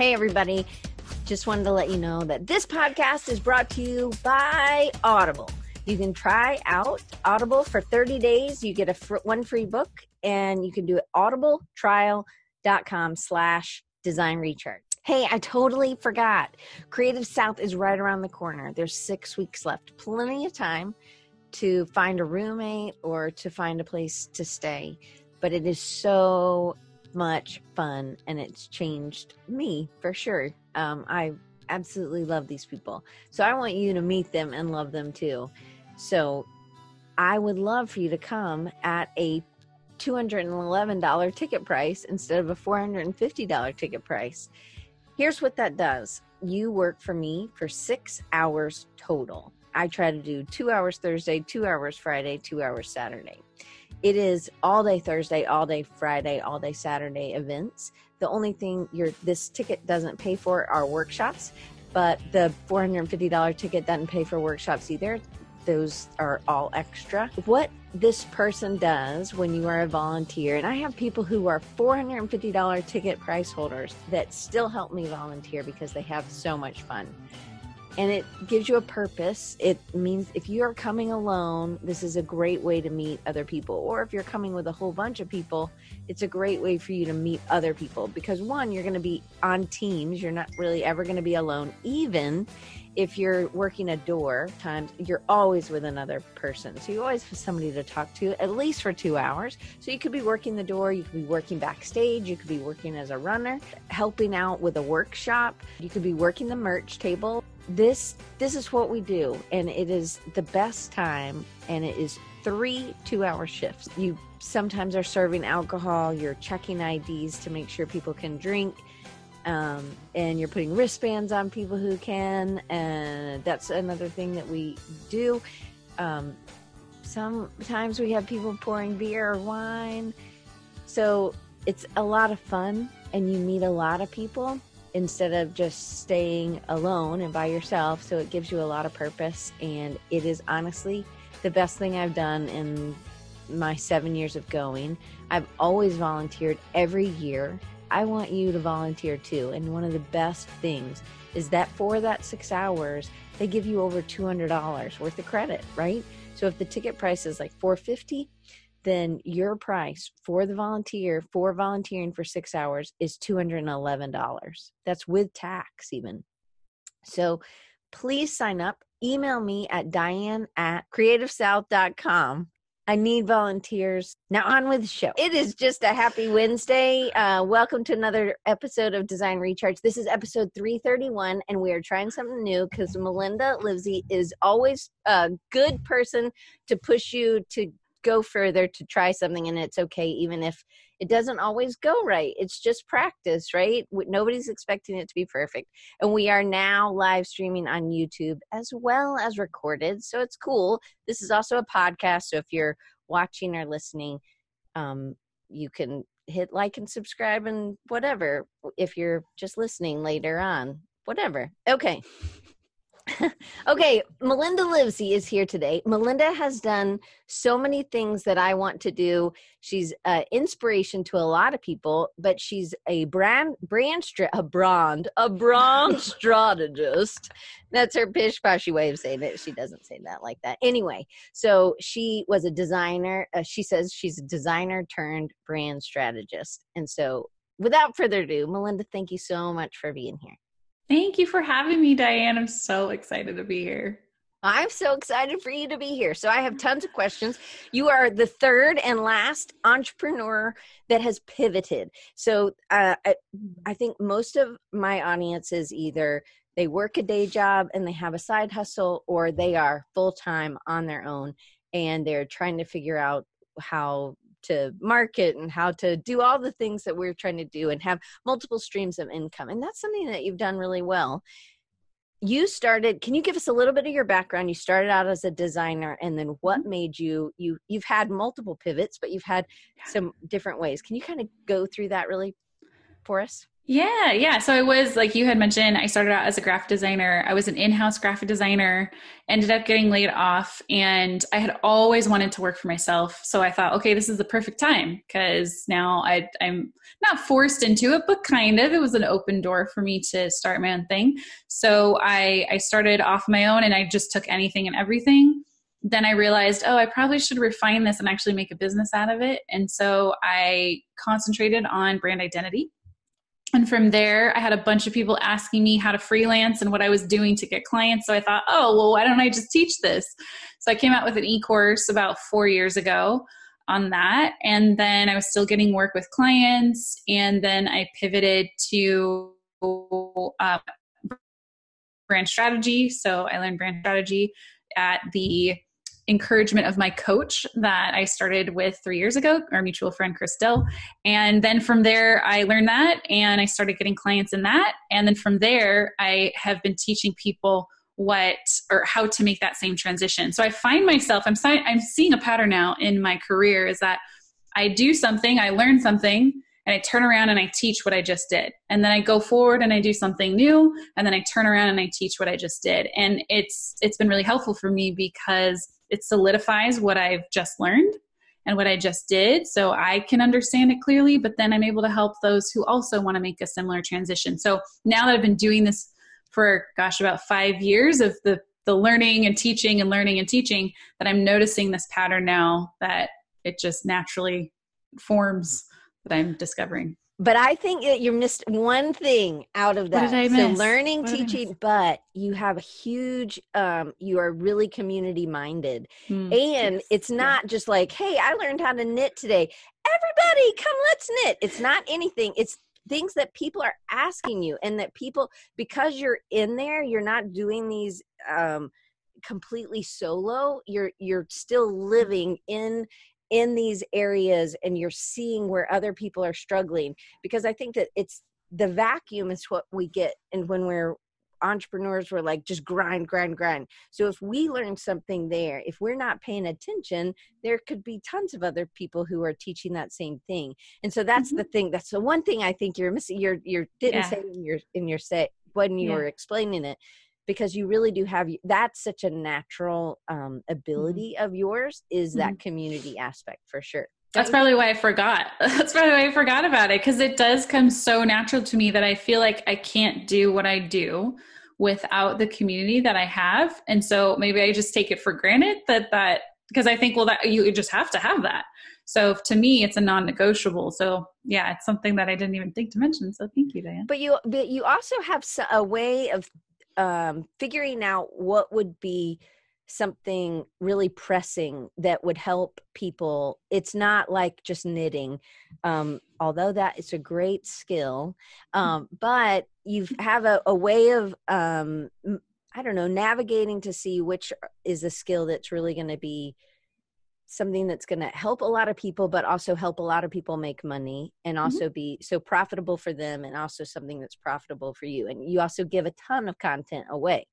Hey, everybody. Just wanted to let you know that this podcast is brought to you by Audible. You can try out Audible for 30 days. You get a fr- one free book, and you can do it audibletrial.com slash design recharge. Hey, I totally forgot. Creative South is right around the corner. There's six weeks left. Plenty of time to find a roommate or to find a place to stay. But it is so much fun and it's changed me for sure. Um, I absolutely love these people. So I want you to meet them and love them too. So I would love for you to come at a $211 ticket price instead of a $450 ticket price. Here's what that does you work for me for six hours total. I try to do two hours Thursday, two hours Friday, two hours Saturday. It is all day Thursday, all day Friday, all day Saturday events. The only thing your this ticket doesn't pay for are workshops, but the $450 ticket doesn't pay for workshops either. Those are all extra. What this person does when you are a volunteer, and I have people who are $450 ticket price holders that still help me volunteer because they have so much fun and it gives you a purpose. It means if you are coming alone, this is a great way to meet other people. Or if you're coming with a whole bunch of people, it's a great way for you to meet other people. Because one, you're going to be on teams. You're not really ever going to be alone, even if you're working a door times you're always with another person. So you always have somebody to talk to at least for two hours. So you could be working the door. You could be working backstage. You could be working as a runner helping out with a workshop. You could be working the merch table this this is what we do and it is the best time and it is three two hour shifts. You sometimes are serving alcohol you're checking ids to make sure people can drink um, and you're putting wristbands on people who can and that's another thing that we do. Um, sometimes we have people pouring beer or wine. So it's a lot of fun and you meet a lot of people instead of just staying alone and by yourself. So it gives you a lot of purpose. And it is honestly the best thing I've done in my seven years of going. I've always volunteered every year. I want you to volunteer too. And one of the best things is that for that six hours, they give you over $200 worth of credit, right? So if the ticket price is like 450 then your price for the volunteer for volunteering for six hours is $211. That's with tax, even. So please sign up. Email me at diane at creativesouth.com. I need volunteers. Now, on with the show. It is just a happy Wednesday. Uh, welcome to another episode of Design Recharge. This is episode 331, and we are trying something new because Melinda Livsey is always a good person to push you to go further to try something and it's okay even if it doesn't always go right. It's just practice right? Nobody's expecting it to be perfect. And we are now live streaming on youtube as well as recorded so it's cool. This is also a podcast so if you're watching or listening um, you can hit like and subscribe and whatever if you're just listening later on whatever. Okay okay, Melinda Livsey is here today. Melinda has done so many things that I want to do. She's an inspiration to a lot of people, but she's a brand brand a brand a brand strategist. That's her pish poshy way of saying it. She doesn't say that like that. Anyway, so she was a designer. Uh, she says she's a designer turned brand strategist. And so, without further ado, Melinda, thank you so much for being here. Thank you for having me, Diane. I'm so excited to be here. I'm so excited for you to be here. So, I have tons of questions. You are the third and last entrepreneur that has pivoted. So, uh, I, I think most of my audience is either they work a day job and they have a side hustle, or they are full time on their own and they're trying to figure out how to market and how to do all the things that we're trying to do and have multiple streams of income. And that's something that you've done really well. You started, can you give us a little bit of your background? You started out as a designer and then what mm-hmm. made you you you've had multiple pivots, but you've had some different ways. Can you kind of go through that really for us? Yeah, yeah. So I was like you had mentioned, I started out as a graphic designer. I was an in-house graphic designer, ended up getting laid off, and I had always wanted to work for myself. So I thought, okay, this is the perfect time because now I, I'm not forced into it, but kind of. It was an open door for me to start my own thing. So I I started off my own, and I just took anything and everything. Then I realized, oh, I probably should refine this and actually make a business out of it. And so I concentrated on brand identity and from there i had a bunch of people asking me how to freelance and what i was doing to get clients. So i thought oh well why don't i just teach this? So i came out with an e-course about four years ago on that. And then i was still getting work with clients. And then i pivoted to uh, brand strategy. So i learned brand strategy at the encouragement of my coach that I started with three years ago, our mutual friend Chris Do. And then from there, I learned that and I started getting clients in that. And then from there, I have been teaching people what or how to make that same transition. So I find myself, I'm, I'm seeing a pattern now in my career is that I do something, I learn something, and I turn around and I teach what I just did. And then I go forward and I do something new, and then I turn around and I teach what I just did. And it's it's been really helpful for me because it solidifies what I've just learned and what I just did so I can understand it clearly, but then I'm able to help those who also want to make a similar transition. So now that I've been doing this for gosh about 5 years of the the learning and teaching and learning and teaching that I'm noticing this pattern now that it just naturally forms that I'm discovering. But I think that you missed one thing out of that. So learning, what teaching, but you have a huge um you are really community minded. Mm, and yes, it's not yeah. just like, hey, I learned how to knit today. Everybody come let's knit. It's not anything. It's things that people are asking you and that people because you're in there, you're not doing these um completely solo. You're you're still living in in these areas and you're seeing where other people are struggling because i think that it's the vacuum is what we get and when we're entrepreneurs we're like just grind grind grind so if we learn something there if we're not paying attention there could be tons of other people who are teaching that same thing and so that's mm-hmm. the thing that's the one thing i think you're missing you're you're didn't yeah. say in your in your set when you yeah. were explaining it because you really do have that's such a natural um, mm-hmm. ability mm-hmm. of yours is that mm-hmm. community aspect for sure that's probably why I forgot. That's probably why I forgot about it because it does come so natural to me that I feel like I can't do what I do without the community that I have. And so maybe I just take it for granted that that because I think well that you just have to have that. So to me it's a non-negotiable. So yeah, it's something that I didn't even think to mention. So thank you, Diane. But you but you also have a way of um, figuring out what would be something really pressing that would help people. It's not like just knitting um, although that is a great skill. Um, but you have a, a way of um, i don't know navigating to see which is a skill that's really going to be something that's going to help a lot of people but also help a lot of people make money and mm-hmm. also mm-hmm. be so profitable for them and also something that's profitable for you and you also give a ton of content away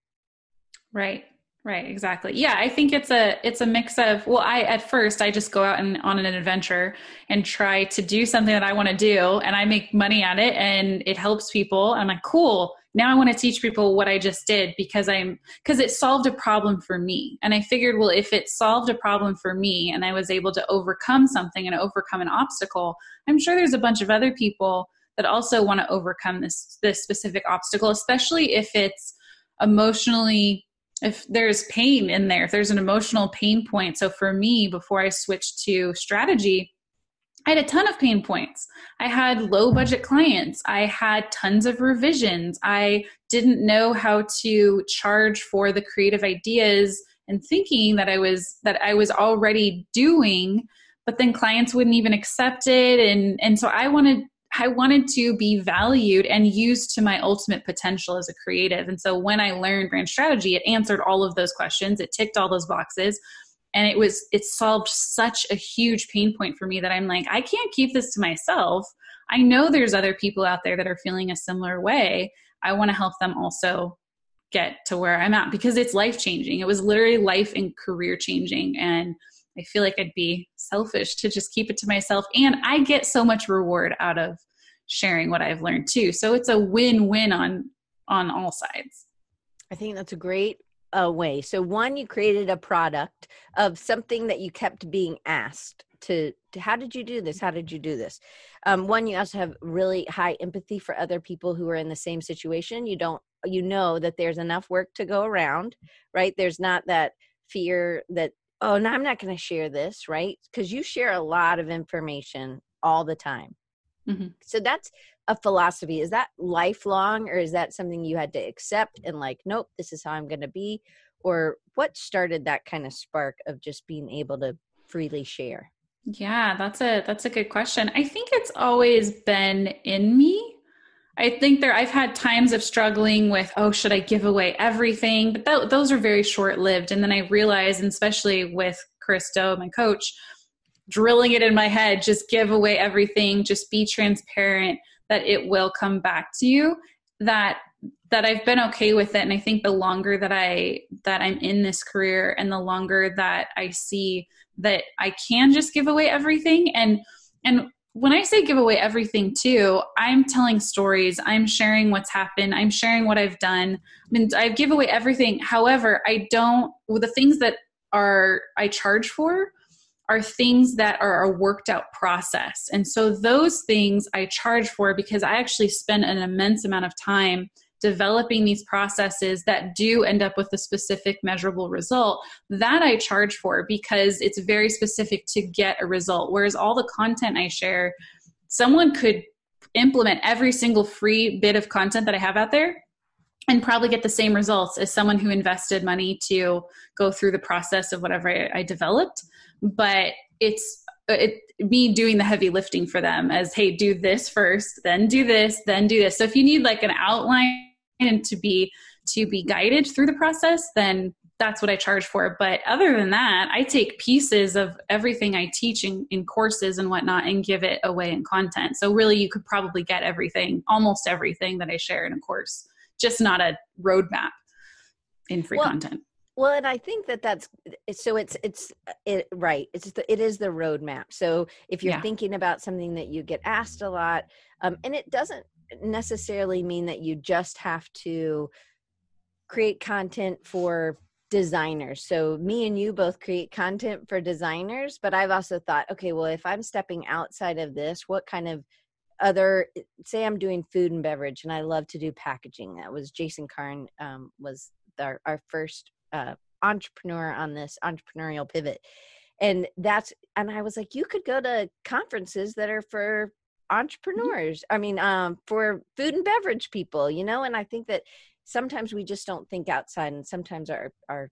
right right exactly yeah i think it's a it's a mix of well i at first i just go out and on an adventure and try to do something that i want to do and i make money at it and it helps people i'm like cool now i want to teach people what i just did because i'm because it solved a problem for me. And i figured well if it solved a problem for me and i was able to overcome something and overcome an obstacle i'm sure there's a bunch of other people that also want to overcome this this specific obstacle especially if it's emotionally if there's pain in there if there's an emotional pain point. So for me before i switched to strategy I had a ton of pain points. I had low budget clients. I had tons of revisions. I didn't know how to charge for the creative ideas and thinking that I was that I was already doing, but then clients wouldn't even accept it and and so I wanted I wanted to be valued and used to my ultimate potential as a creative. And so when I learned brand strategy, it answered all of those questions. It ticked all those boxes and it was it solved such a huge pain point for me that i'm like i can't keep this to myself i know there's other people out there that are feeling a similar way i want to help them also get to where i'm at because it's life changing it was literally life and career changing and i feel like i'd be selfish to just keep it to myself and i get so much reward out of sharing what I've learned too. So it's a win-win on on all sides. I think that's a great uh, way. So one, you created a product of something that you kept being asked to, to how did you do this? How did you do this? Um, one, you also have really high empathy for other people who are in the same situation. You don't, you know that there's enough work to go around, right? There's not that fear that oh no i'm not going to share this right because you share a lot of information all the time mm-hmm. so that's a philosophy. Is that lifelong or is that something you had to accept and like nope this is how i'm going to be? Or what started that kind of spark of just being able to freely share? Yeah that's a that's a good question. I think it's always been in me. I think there I've had times of struggling with oh should I give away everything? But th- those are very short lived and then I realized and especially with Chris Do my coach drilling it in my head just give away everything. Just be transparent that it will come back to you that that I've been okay with it and I think the longer that I that I'm in this career and the longer that I see that I can just give away everything and and when I say give away everything too, I'm telling stories, I'm sharing what's happened, I'm sharing what I've done. I mean, I give away everything. However, I don't, the things that are, I charge for are things that are a worked out process. And so those things I charge for because I actually spend an immense amount of time developing these processes that do end up with a specific measurable result that I charge for because it's very specific to get a result. Whereas all the content I share, someone could implement every single free bit of content that I have out there and probably get the same results as someone who invested money to go through the process of whatever I, I developed. But it's it, me doing the heavy lifting for them as hey do this first then do this then do this. So if you need like an outline and to be to be guided through the process then that's what i charge for. But other than that i take pieces of everything i teach in, in courses and whatnot and give it away in content. So really you could probably get everything almost everything that i share in a course just not a roadmap in free well, content well, and I think that that's so. It's it's it right. It's the, it is the roadmap. So if you're yeah. thinking about something that you get asked a lot, um, and it doesn't necessarily mean that you just have to create content for designers. So me and you both create content for designers, but I've also thought, okay, well, if I'm stepping outside of this, what kind of other say I'm doing food and beverage and I love to do packaging. That was Jason Karn um, was our, our first uh, entrepreneur on this entrepreneurial pivot. And that's and i was like you could go to conferences that are for mm-hmm. entrepreneurs i mean um for food and beverage people you know? And i think that sometimes we just don't think outside and sometimes our our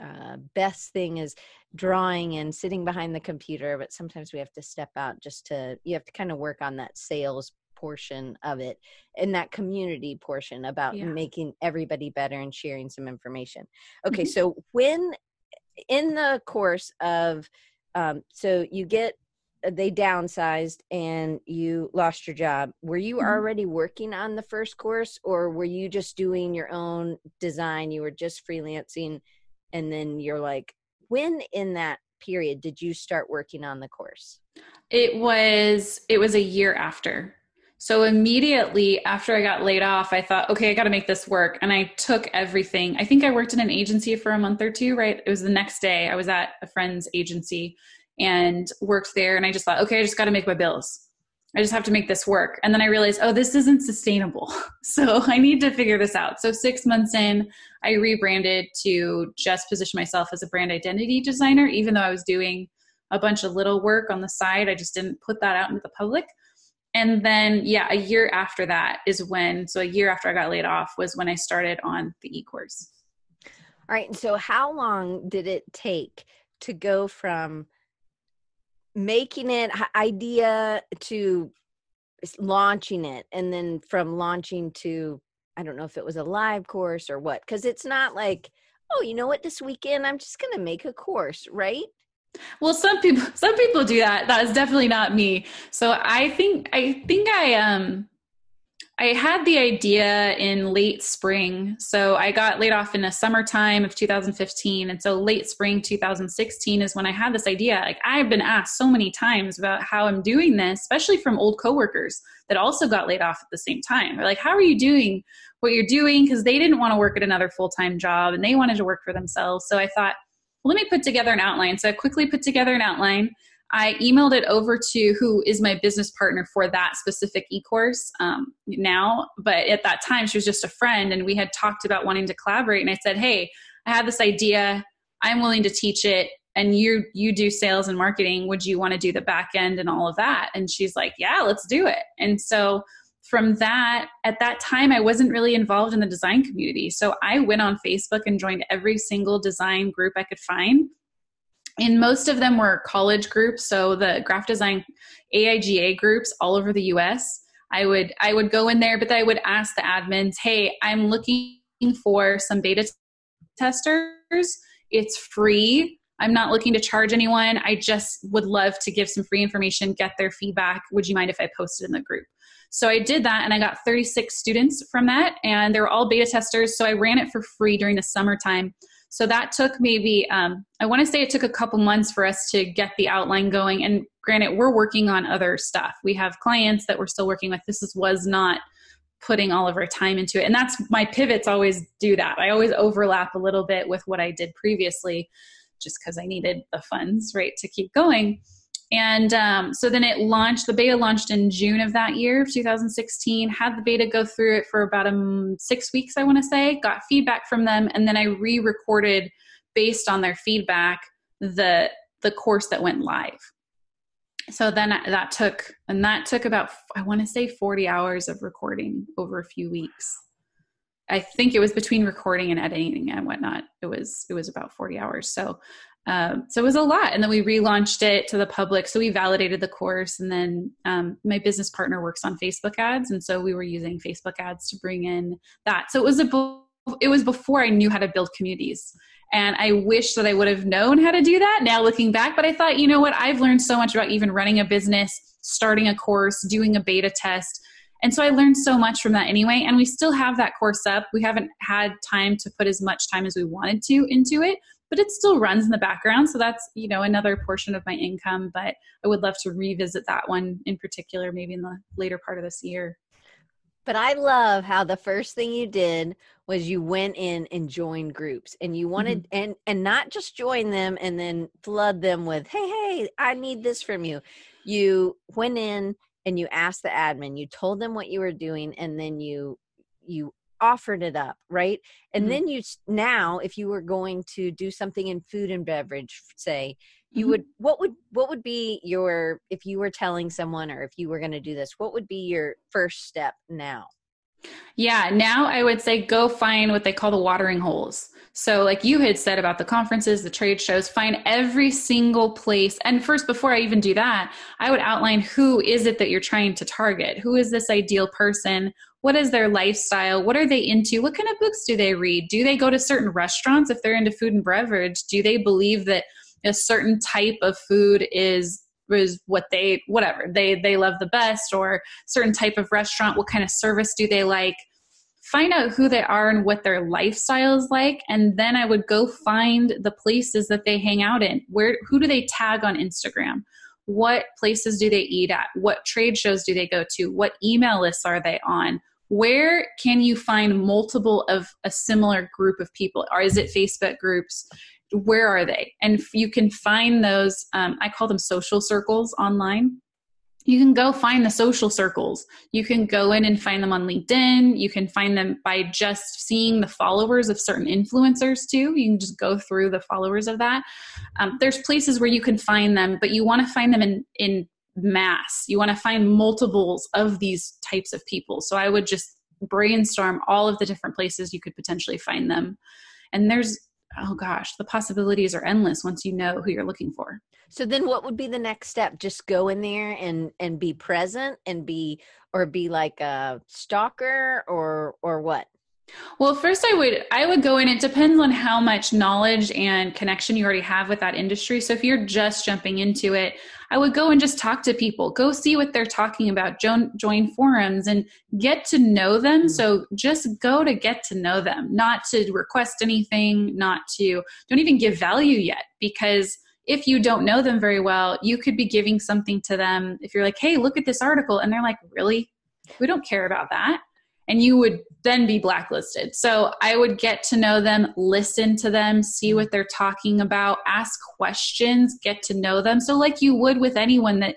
uh, best thing is drawing and sitting behind the computer but sometimes we have to step out just to you have to kind of work on that sales portion of it and that community portion about yeah. making everybody better and sharing some information okay mm-hmm. so when in the course of um, so you get uh, they downsized and you lost your job were you mm-hmm. already working on the first course or were you just doing your own design you were just freelancing and then you're like when in that period did you start working on the course it was it was a year after so immediately after I got laid off, I thought, okay, I got to make this work. And I took everything. I think I worked in an agency for a month or two, right? It was the next day. I was at a friend's agency and worked there. And I just thought, okay, I just got to make my bills. I just have to make this work. And then I realized, oh, this isn't sustainable. So I need to figure this out. So six months in, I rebranded to just position myself as a brand identity designer, even though I was doing a bunch of little work on the side. I just didn't put that out into the public and then yeah a year after that is when so a year after i got laid off was when i started on the e-course. All right so how long did it take to go from making it idea to launching it and then from launching to i don't know if it was a live course or what? Because it's not like oh you know what this weekend i'm just going to make a course right well, some people some people do that. That is definitely not me. So I think I think I um I had the idea in late spring. So I got laid off in the summertime of 2015. And so late spring 2016 is when I had this idea. Like I've been asked so many times about how I'm doing this, especially from old coworkers that also got laid off at the same time. They're like, how are you doing what you're doing? Because they didn't want to work at another full time job and they wanted to work for themselves. So I thought, well, let me put together an outline. So I quickly put together an outline I emailed it over to who is my business partner for that specific e course um, now. But at that time, she was just a friend, and we had talked about wanting to collaborate. And I said, Hey, I have this idea. I'm willing to teach it. And you you do sales and marketing. Would you want to do the back end and all of that? And she's like, Yeah, let's do it. And so from that, at that time, I wasn't really involved in the design community. So I went on Facebook and joined every single design group I could find. And most of them were college groups. So the graphic design aiga groups all over the us i would i would go in there but i would ask the admins hey i'm looking for some beta testers. It's free. I'm not looking to charge anyone. I just would love to give some free information get their feedback. Would you mind if i posted in the group so i did that and i got 36 students from that and they were all beta testers so i ran it for free during the summertime so that took maybe, um, I want to say it took a couple months for us to get the outline going. And granted, we're working on other stuff. We have clients that we're still working with. This is, was not putting all of our time into it. And that's my pivots always do that. I always overlap a little bit with what I did previously just because I needed the funds, right, to keep going. And um, so then it launched, the beta launched in June of that year, 2016. Had the beta go through it for about um, six weeks, I want to say, got feedback from them. And then I re recorded based on their feedback the the course that went live so then that took and that took about i want to say 40 hours of recording over a few weeks i think it was between recording and editing and whatnot it was it was about 40 hours so um, so it was a lot. And then we relaunched it to the public. So we validated the course. And then um, my business partner works on Facebook ads. And so we were using Facebook ads to bring in that. So it was a, it was before I knew how to build communities. And I wish that I would have known how to do that now looking back. But I thought, you know what? I've learned so much about even running a business, starting a course, doing a beta test. And so I learned so much from that anyway. And we still have that course up. We haven't had time to put as much time as we wanted to into it, but it still runs in the background. So that's, you know, another portion of my income. But I would love to revisit that one in particular, maybe in the later part of this year. But I love how the first thing you did was you went in and joined groups and you wanted mm-hmm. and and not just join them and then flood them with, "Hey, hey, I need this from you." You went in and you asked the admin, you told them what you were doing and then you you offered it up right and mm-hmm. then you now if you were going to do something in food and beverage say you mm-hmm. would what would what would be your if you were telling someone or if you were going to do this what would be your first step now yeah, now I would say go find what they call the watering holes. So, like you had said about the conferences, the trade shows, find every single place. And first, before I even do that, I would outline who is it that you're trying to target? Who is this ideal person? What is their lifestyle? What are they into? What kind of books do they read? Do they go to certain restaurants if they're into food and beverage? Do they believe that a certain type of food is is what they whatever they they love the best or certain type of restaurant what kind of service do they like? Find out who they are and what their lifestyle is like and then i would go find the places that they hang out in. Where who do they tag on instagram? What places do they eat at? What trade shows do they go to? What email lists are they on? Where can you find multiple of a similar group of people? Or is it facebook groups where are they? And you can find those um, i call them social circles online. You can go find the social circles. You can go in and find them on linkedin. You can find them by just seeing the followers of certain influencers too. You can just go through the followers of that. Um, there's places where you can find them but you want to find them in in mass. You want to find multiples of these types of people. So i would just brainstorm all of the different places you could potentially find them. And there's oh gosh, the possibilities are endless once you know who you're looking for. So then what would be the next step? Just go in there and and be present and be or be like a stalker or or what? Well, first I would I would go in it depends on how much knowledge and connection you already have with that industry. So if you're just jumping into it, I would go and just talk to people. Go see what they're talking about. Join join forums and get to know them. Mm. So just go to get to know them, not to request anything, not to don't even give value yet because if you don't know them very well, you could be giving something to them. If you're like, "Hey, look at this article." And they're like, "Really? We don't care about that." And you would then be blacklisted. So I would get to know them, listen to them, see what they're talking about, ask questions, get to know them. So, like you would with anyone that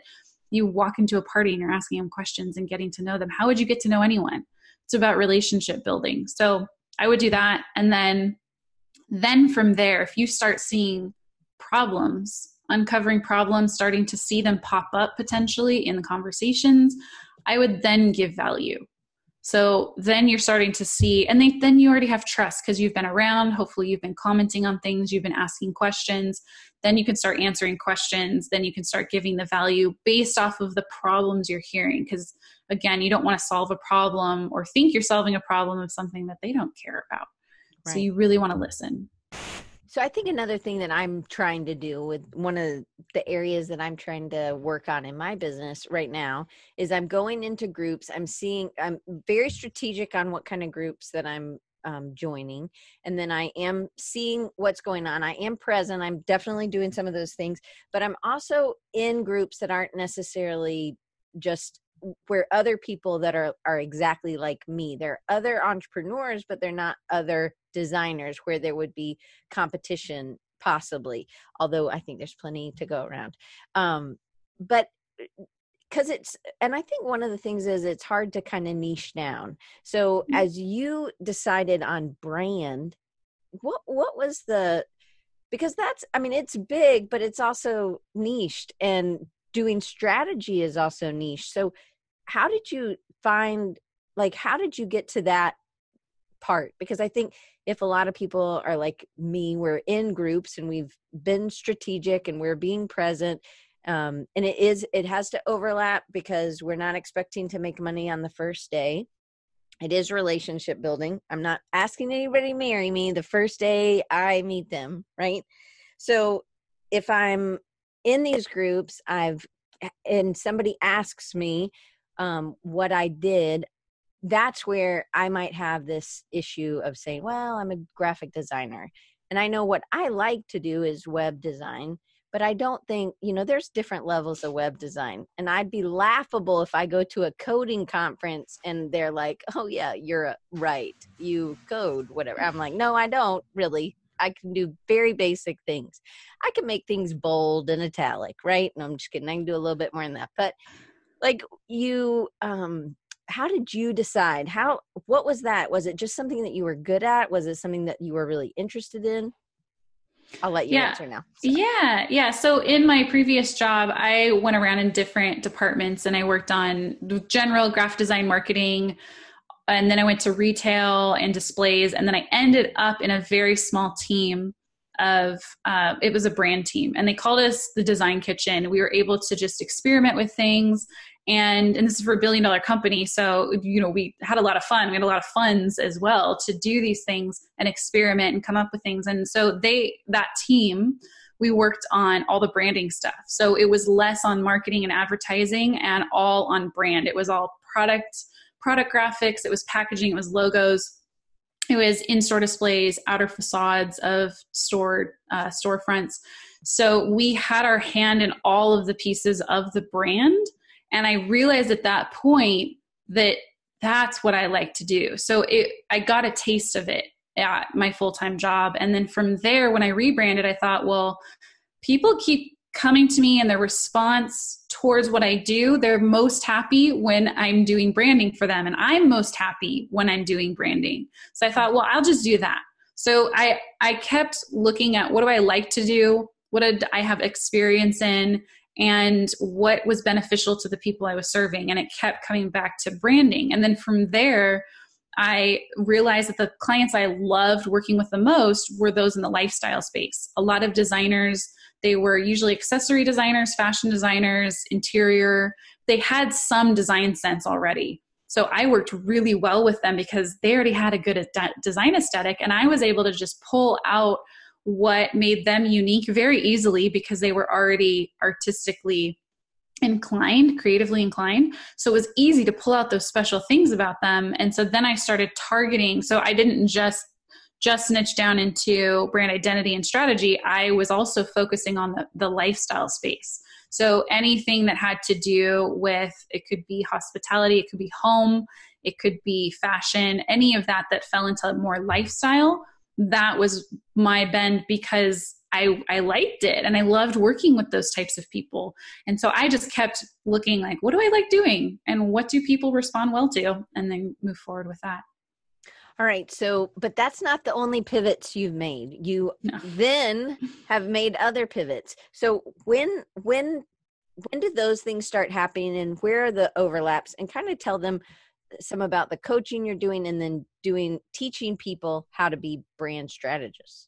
you walk into a party and you're asking them questions and getting to know them, how would you get to know anyone? It's about relationship building. So, I would do that. And then, then from there, if you start seeing problems, uncovering problems, starting to see them pop up potentially in the conversations, I would then give value so then you're starting to see, and they, then you already have trust because you've been around. Hopefully, you've been commenting on things, you've been asking questions. Then you can start answering questions. Then you can start giving the value based off of the problems you're hearing. Because again, you don't want to solve a problem or think you're solving a problem of something that they don't care about. Right. So you really want to listen. So I think another thing that I'm trying to do with one of the areas that I'm trying to work on in my business right now is I'm going into groups. I'm seeing I'm very strategic on what kind of groups that I'm um, joining, and then I am seeing what's going on. I am present. I'm definitely doing some of those things, but I'm also in groups that aren't necessarily just where other people that are are exactly like me they're other entrepreneurs but they're not other designers where there would be competition possibly although i think there's plenty to go around. Um but because it's and i think one of the things is it's hard to kind of niche down. So mm-hmm. as you decided on brand what what was the because that's i mean it's big but it's also niched and doing strategy is also niche so how did you find like how did you get to that part because i think if a lot of people are like me we're in groups and we've been strategic and we're being present um, and it is it has to overlap because we're not expecting to make money on the first day. It is relationship building. I'm not asking anybody to marry me the first day i meet them right? So if i'm in these groups i've and somebody asks me um, what I did, that's where I might have this issue of saying, well, I'm a graphic designer. And I know what I like to do is web design, but I don't think, you know, there's different levels of web design. And I'd be laughable if I go to a coding conference and they're like, oh, yeah, you're right. You code, whatever. I'm like, no, I don't really. I can do very basic things. I can make things bold and italic, right? And I'm just kidding. I can do a little bit more than that. But like you um how did you decide? How what was that? Was it just something that you were good at? Was it something that you were really interested in? I'll let you yeah. answer now so. yeah yeah. So in my previous job i went around in different departments and i worked on general graphic design marketing and then i went to retail and displays and then i ended up in a very small team of uh, it was a brand team and they called us the design kitchen. We were able to just experiment with things and and this is for a billion dollar company. So you know we had a lot of fun. We had a lot of funds as well to do these things and experiment and come up with things. And so they that team we worked on all the branding stuff. So it was less on marketing and advertising and all on brand. It was all product product graphics. It was packaging. It was logos. It was in-store displays outer facades of store uh, storefronts. So we had our hand in all of the pieces of the brand and i realized at that point that that's what i like to do so it i got a taste of it at my full-time job and then from there when i rebranded i thought well people keep coming to me and their response towards what I do, they're most happy when I'm doing branding for them. And I'm most happy when I'm doing branding. So I thought, well, I'll just do that. So I, I kept looking at what do I like to do? What did I have experience in? And what was beneficial to the people I was serving? And it kept coming back to branding. And then from there, I realized that the clients I loved working with the most were those in the lifestyle space. A lot of designers they were usually accessory designers, fashion designers, interior. They had some design sense already. So I worked really well with them because they already had a good design aesthetic, and I was able to just pull out what made them unique very easily because they were already artistically inclined, creatively inclined. So it was easy to pull out those special things about them. And so then I started targeting. So I didn't just just niche down into brand identity and strategy. I was also focusing on the, the lifestyle space. So anything that had to do with it could be hospitality, it could be home, it could be fashion, any of that that fell into more lifestyle, that was my bend because I, I liked it and I loved working with those types of people. And so I just kept looking like, what do I like doing? And what do people respond well to? And then move forward with that. All right. So, but that's not the only pivots you've made. You no. then have made other pivots. So when when when did those things start happening and where are the overlaps and kind of tell them some about the coaching you're doing and then doing teaching people how to be brand strategists.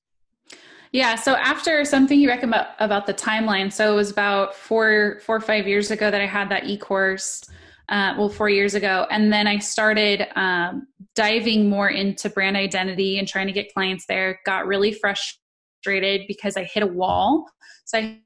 Yeah. So after something you recommend about the timeline, so it was about four, four or five years ago that I had that e-course uh, well, four years ago. And then I started um, diving more into brand identity and trying to get clients there. Got really frustrated because I hit a wall. So I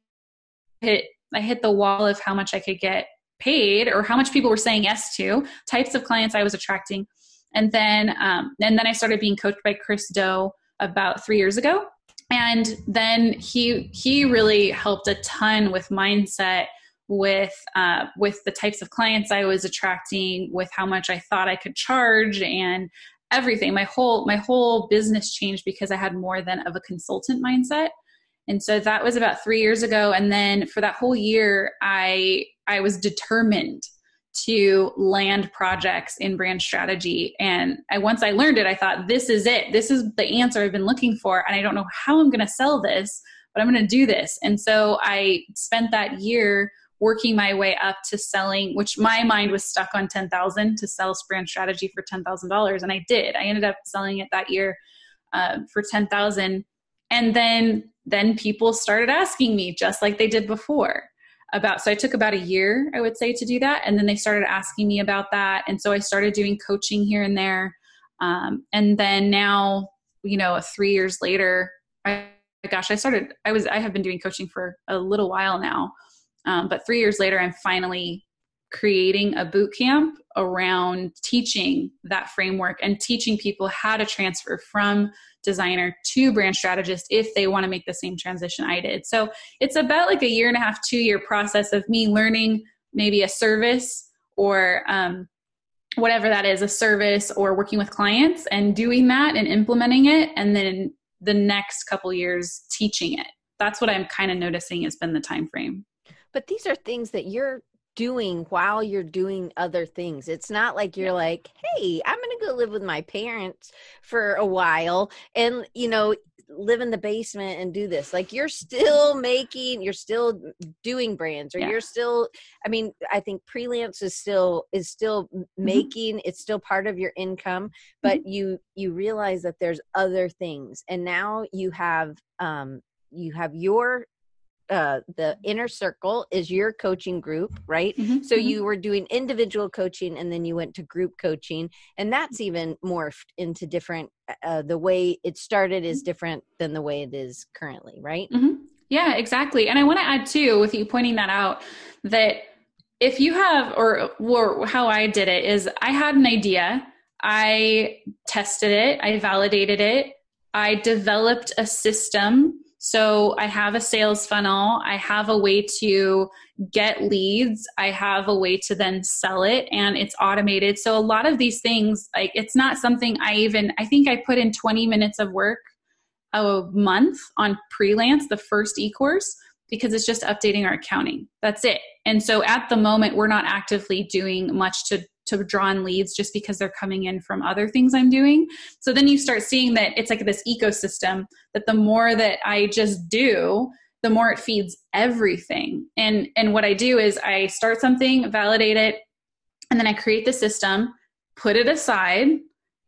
hit I hit the wall of how much I could get paid or how much people were saying yes to, types of clients I was attracting. And then um, and then I started being coached by Chris Do about three years ago. And then he he really helped a ton with mindset with uh, with the types of clients I was attracting, with how much I thought I could charge, and everything. My whole my whole business changed because I had more than of a consultant mindset. And so that was about three years ago. And then for that whole year, I I was determined to land projects in brand strategy. And I once I learned it, I thought this is it. This is the answer I've been looking for. And I don't know how I'm going to sell this, but I'm going to do this. And so I spent that year working my way up to selling, which my mind was stuck on 10,000 to sell brand strategy for $10,000. And I did, I ended up selling it that year uh, for 10,000. And then, then people started asking me just like they did before about, so I took about a year, I would say to do that. And then they started asking me about that. And so I started doing coaching here and there. Um, and then now, you know, three years later, I, gosh, I started, I was, I have been doing coaching for a little while now um, but three years later, I'm finally creating a boot camp around teaching that framework and teaching people how to transfer from designer to brand strategist if they want to make the same transition I did. So it's about like a year and a half, two year process of me learning maybe a service or um, whatever that is, a service or working with clients and doing that and implementing it. And then the next couple years teaching it. That's what I'm kind of noticing has been the time frame. But these are things that you're doing while you're doing other things. It's not like you're like, "Hey, I'm going to go live with my parents for a while and, you know, live in the basement and do this." Like you're still making, you're still doing brands or yeah. you're still I mean, I think freelance is still is still mm-hmm. making, it's still part of your income, but mm-hmm. you you realize that there's other things. And now you have um you have your uh, the inner circle is your coaching group, right? Mm-hmm, so mm-hmm. you were doing individual coaching and then you went to group coaching, and that's even morphed into different. Uh, uh the way it started is different than the way it is currently, right? Mm-hmm. Yeah, exactly. And I want to add too, with you pointing that out, that if you have, or, or how I did it is, I had an idea, I tested it, I validated it, I developed a system so I have a sales funnel, I have a way to get leads, I have a way to then sell it and it's automated. So a lot of these things like it's not something I even I think I put in 20 minutes of work a month on Prelance, the first e-course because it's just updating our accounting. That's it. And so at the moment we're not actively doing much to to draw in leads just because they're coming in from other things I'm doing. So then you start seeing that it's like this ecosystem that the more that I just do, the more it feeds everything. And and what I do is I start something, validate it, and then I create the system, put it aside,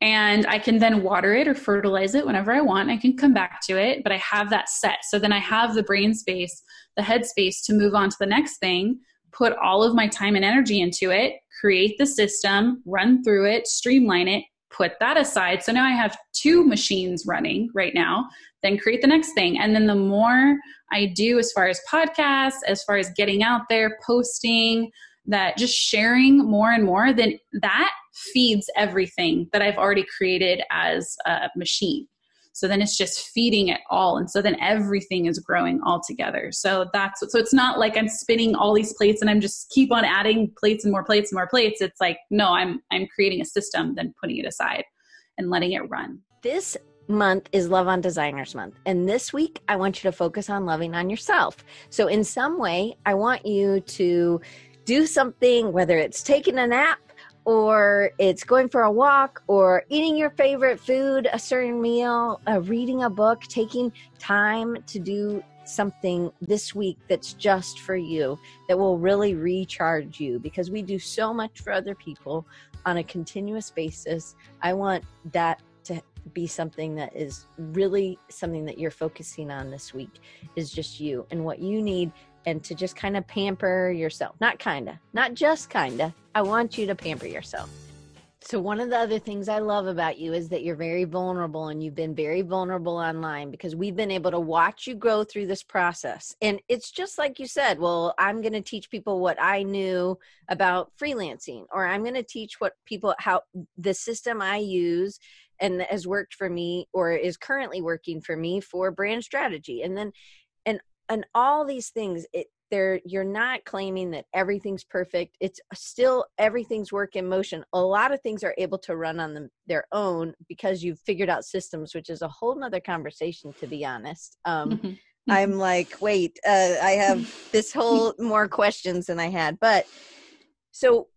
and I can then water it or fertilize it whenever I want. I can come back to it, but I have that set. So then I have the brain space, the head space to move on to the next thing put all of my time and energy into it, create the system, run through it, streamline it, put that aside. So now I have two machines running right now, then create the next thing. And then the more I do as far as podcasts, as far as getting out there, posting, that just sharing more and more, then that feeds everything that I've already created as a machine. So then it's just feeding it all. And so then everything is growing all together. So that's so it's not like I'm spinning all these plates and I'm just keep on adding plates and more plates and more plates. It's like, no, I'm I'm creating a system, then putting it aside and letting it run. This month is Love on Designers Month. And this week, I want you to focus on loving on yourself. So, in some way, I want you to do something, whether it's taking a nap or it's going for a walk or eating your favorite food, a certain meal, uh, reading a book, taking time to do something this week that's just for you that will really recharge you because we do so much for other people on a continuous basis. I want that to be something that is really something that you're focusing on this week is just you and what you need and to just kind of pamper yourself. Not kind of, not just kind of. I want you to pamper yourself. So, one of the other things I love about you is that you're very vulnerable and you've been very vulnerable online because we've been able to watch you grow through this process. And it's just like you said, well, I'm going to teach people what I knew about freelancing, or I'm going to teach what people, how the system I use and has worked for me or is currently working for me for brand strategy. And then and all these things it there you're not claiming that everything's perfect it's still everything's work in motion a lot of things are able to run on them, their own because you've figured out systems which is a whole nother conversation to be honest um, mm-hmm. i'm mm-hmm. like wait uh, i have this whole more questions than i had but so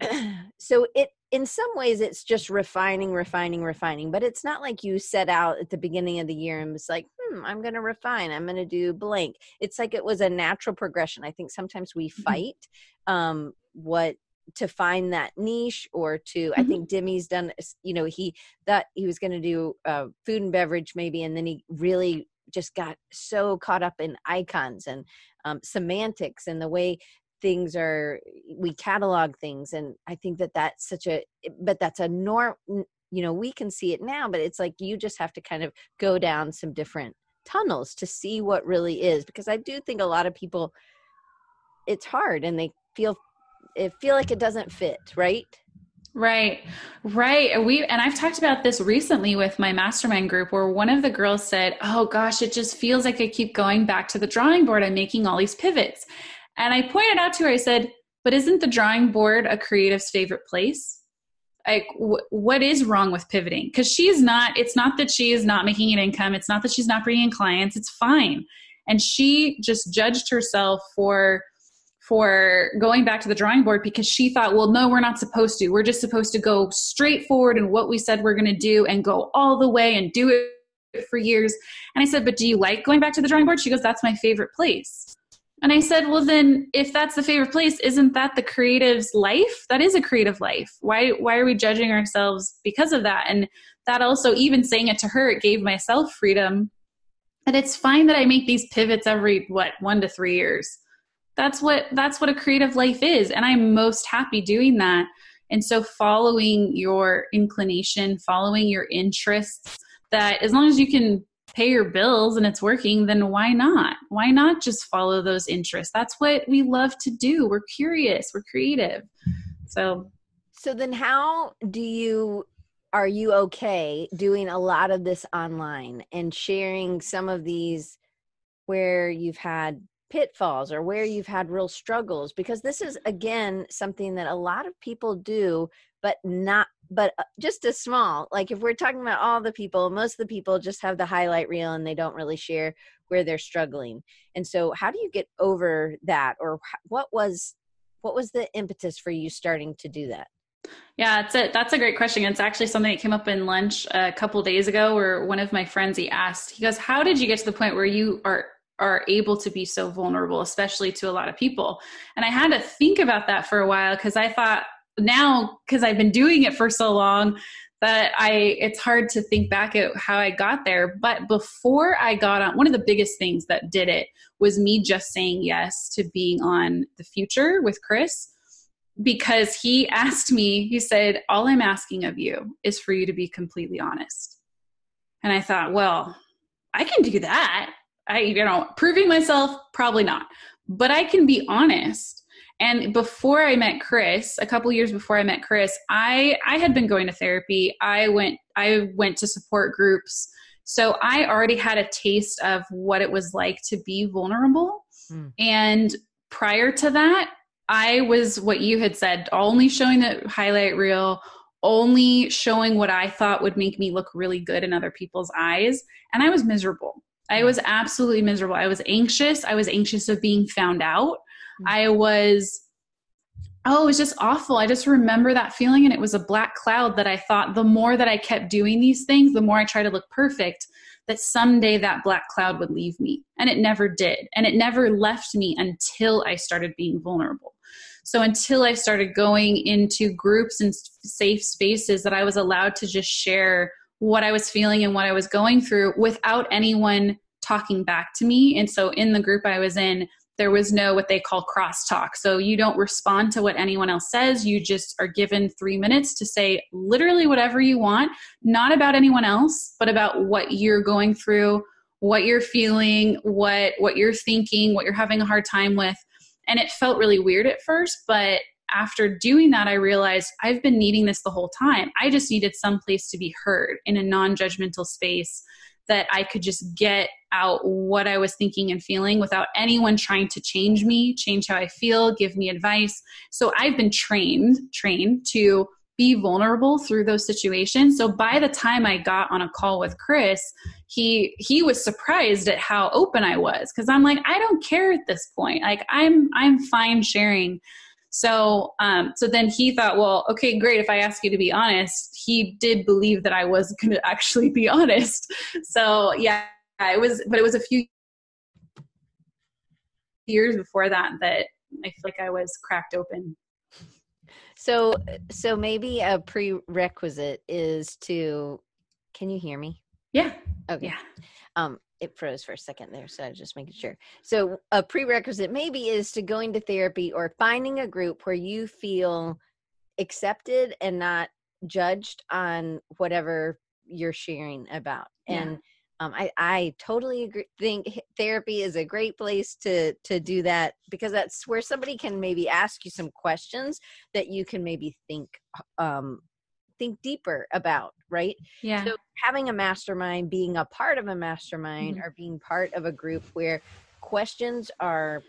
so it in some ways it's just refining refining refining but it's not like you set out at the beginning of the year and was like hmm, i'm going to refine i'm going to do blank it's like it was a natural progression i think sometimes we mm-hmm. fight um what to find that niche or to mm-hmm. i think Dimmy's done you know he that he was going to do uh, food and beverage maybe and then he really just got so caught up in icons and um, semantics and the way things are we catalog things and i think that that's such a eh, but that's a norm you know we can see it now but it's like you just have to kind of go down some different tunnels to see what really is because i do think a lot of people it's hard and they feel it feel like it doesn't fit right Right, right. We and I've talked about this recently with my mastermind group, where one of the girls said, "Oh gosh, it just feels like I keep going back to the drawing board. I'm making all these pivots." And I pointed out to her, I said, but isn't the drawing board a creative's favorite place? Like, wh- what is wrong with pivoting? Because she's not, it's not that she is not making an income. It's not that she's not bringing in clients. It's fine. And she just judged herself for, for going back to the drawing board because she thought, well, no, we're not supposed to. We're just supposed to go straight forward and what we said we're going to do and go all the way and do it for years. And I said, but do you like going back to the drawing board? She goes, that's my favorite place. And I said, well, then if that's the favorite place, isn't that the creative's life? That is a creative life. Why, why are we judging ourselves because of that? And that also, even saying it to her, it gave myself freedom. And it's fine that I make these pivots every, what, one to three years. That's what, that's what a creative life is. And I'm most happy doing that. And so following your inclination, following your interests, that as long as you can pay your bills and it's working, then why not? Why not just follow those interests? That's what we love to do. We're curious, we're creative. So So then how do you are you okay doing a lot of this online and sharing some of these where you've had pitfalls or where you've had real struggles because this is again something that a lot of people do but not but uh, just as small like if we're talking about all the people most of the people just have the highlight reel and they don't really share where they're struggling and so how do you get over that or what was what was the impetus for you starting to do that yeah, that's a that's a great question. It's actually something that came up in lunch a couple days ago where one of my friends he asked, he goes, How did you get to the point where you are are able to be so vulnerable, especially to a lot of people? And I had to think about that for a while because I thought now because I've been doing it for so long that I it's hard to think back at how I got there. But before I got on, one of the biggest things that did it was me just saying yes to being on the Futur with Chris because he asked me, he said, All I'm asking of you is for you to be completely honest. And I thought, well, I can do that. I, you know, proving myself, probably not, but I can be honest. And before I met Chris, a couple years before I met Chris, I I had been going to therapy. I went I went to support groups. So I already had a taste of what it was like to be vulnerable. Mm. And prior to that, I was what you had said, only showing the highlight reel, only showing what I thought would make me look really good in other people's eyes. And I was miserable. I was absolutely miserable. I was anxious. I was anxious of being found out. Mm-hmm. I was, oh, it was just awful. I just remember that feeling, and it was a black cloud that I thought the more that I kept doing these things, the more I tried to look perfect, that someday that black cloud would leave me. And it never did. And it never left me until I started being vulnerable. So until I started going into groups and safe spaces that I was allowed to just share what I was feeling and what I was going through without anyone talking back to me. And so in the group I was in, there was no what they call crosstalk. So you don't respond to what anyone else says. You just are given three minutes to say literally whatever you want, not about anyone else, but about what you're going through, what you're feeling, what what you're thinking, what you're having a hard time with. And it felt really weird at first, but after doing that, I realized I've been needing this the whole time. I just needed some place to be heard in a non judgmental space that I could just get out what I was thinking and feeling without anyone trying to change me, change how I feel, give me advice. So I've been trained, trained to be vulnerable through those situations. So by the time I got on a call with Chris, he he was surprised at how open I was cuz I'm like I don't care at this point. Like I'm I'm fine sharing. So um so then he thought, well, okay, great if I ask you to be honest. He did believe that I was going to actually be honest. So yeah, it was but it was a few years before that that I feel like I was cracked open so, so maybe a prerequisite is to. Can you hear me? Yeah. Okay. Yeah. Um, it froze for a second there, so I was just making sure. So, a prerequisite maybe is to going to therapy or finding a group where you feel accepted and not judged on whatever you're sharing about. Yeah. And um, I, I totally agree, think therapy is a great place to to do that because that's where somebody can maybe ask you some questions that you can maybe think um, think deeper about right yeah so having a mastermind being a part of a mastermind mm-hmm. or being part of a group where questions are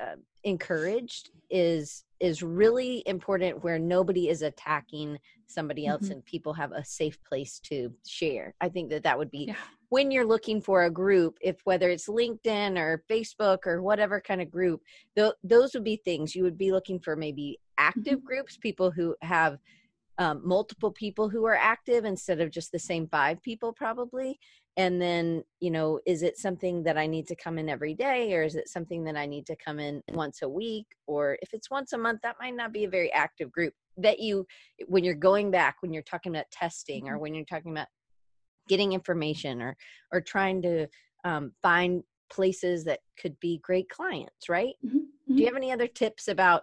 uh, encouraged is is really important where nobody is attacking somebody else mm-hmm. and people have a safe place to share i think that that would be yeah. when you're looking for a group if whether it's linkedin or facebook or whatever kind of group th- those would be things you would be looking for maybe active mm-hmm. groups people who have um, multiple people who are active instead of just the same five people probably and then you know is it something that i need to come in every day or is it something that i need to come in once a week or if it's once a month that might not be a very active group that you when you're going back when you're talking about testing or mm-hmm. when you're talking about getting information or or trying to um, find places that could be great clients right mm-hmm. do you mm-hmm. have any other tips about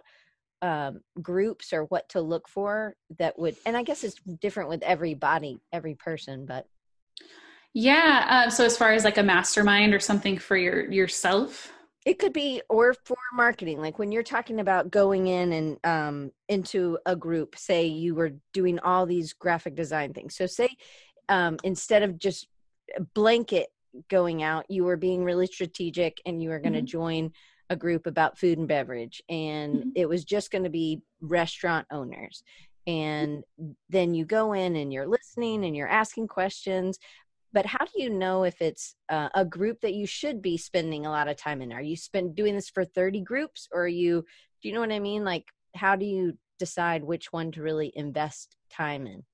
um, groups or what to look for that would and i guess it's different with every body every person but yeah uh, so as far as like a mastermind or something for your yourself it could be or for marketing like when you're talking about going in and um, into a group say you were doing all these graphic design things so say um, instead of just blanket going out you were being really strategic and you were going to mm-hmm. join a group about food and beverage and mm-hmm. it was just going to be restaurant owners. And then you go in and you're listening and you're asking questions but how do you know if it's uh, a group that you should be spending a lot of time in? Are you spend doing this for 30 groups or are you do you know what i mean? Like how do you decide which one to really invest time in?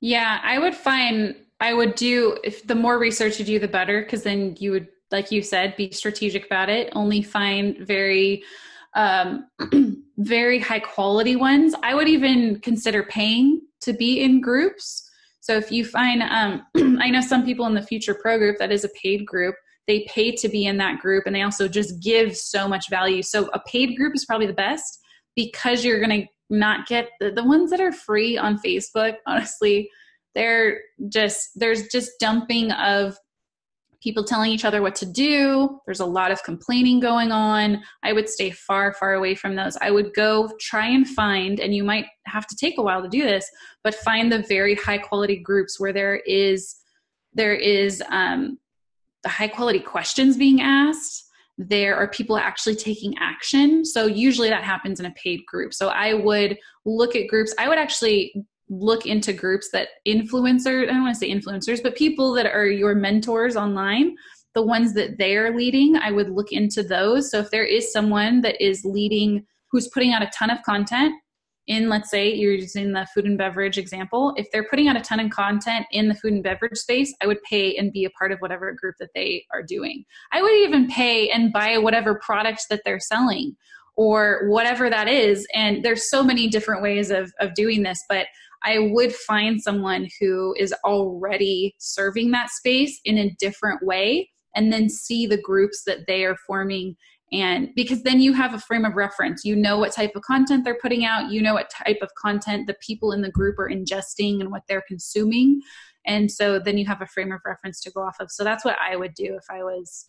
Yeah i would find i would do if the more research you do the better because then you would like you said be strategic about it only find very um very high quality ones i would even consider paying to be in groups. So if you find, um, I know some people in the Futur Pro group that is a paid group, they pay to be in that group and they also just give so much value. So a paid group is probably the best because you're going to not get the, the ones that are free on Facebook, honestly, they're just, there's just dumping of people telling each other what to do. There's a lot of complaining going on. I would stay far, far away from those. I would go try and find, and you might have to take a while to do this, but find the very high quality groups where there is there is um, the high quality questions being asked. There are people actually taking action. So usually that happens in a paid group. So I would look at groups. I would actually look into groups that influencers, I don't want to say influencers, but people that are your mentors online, the ones that they're leading, I would look into those. So if there is someone that is leading, who's putting out a ton of content in, let's say you're using the food and beverage example, if they're putting out a ton of content in the food and beverage space, I would pay and be a part of whatever group that they are doing. I would even pay and buy whatever products that they're selling or whatever that is. And there's so many different ways of, of doing this, but I would find someone who is already serving that space in a different way and then see the groups that they are forming. And because then you have a frame of reference. You know what type of content they're putting out. You know what type of content the people in the group are ingesting and what they're consuming. And so then you have a frame of reference to go off of. So that's what i would do if i was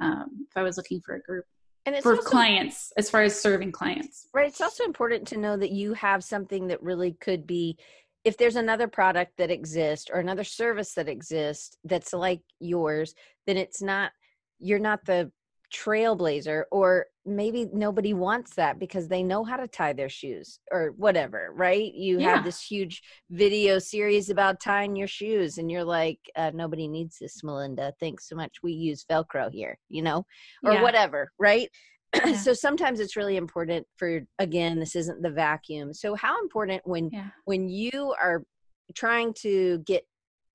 um, if i was looking for a group and it's for also, clients as far as serving clients. Right it's also important to know that you have something that really could be if there's another product that exists or another service that exists that's like yours then it's not you're not the trailblazer or maybe nobody wants that because they know how to tie their shoes or whatever right you yeah. have this huge video series about tying your shoes and you're like uh, nobody needs this melinda thanks so much we use velcro here you know or yeah. whatever right yeah. so sometimes it's really important for again this isn't the vacuum so how important when when you are trying to get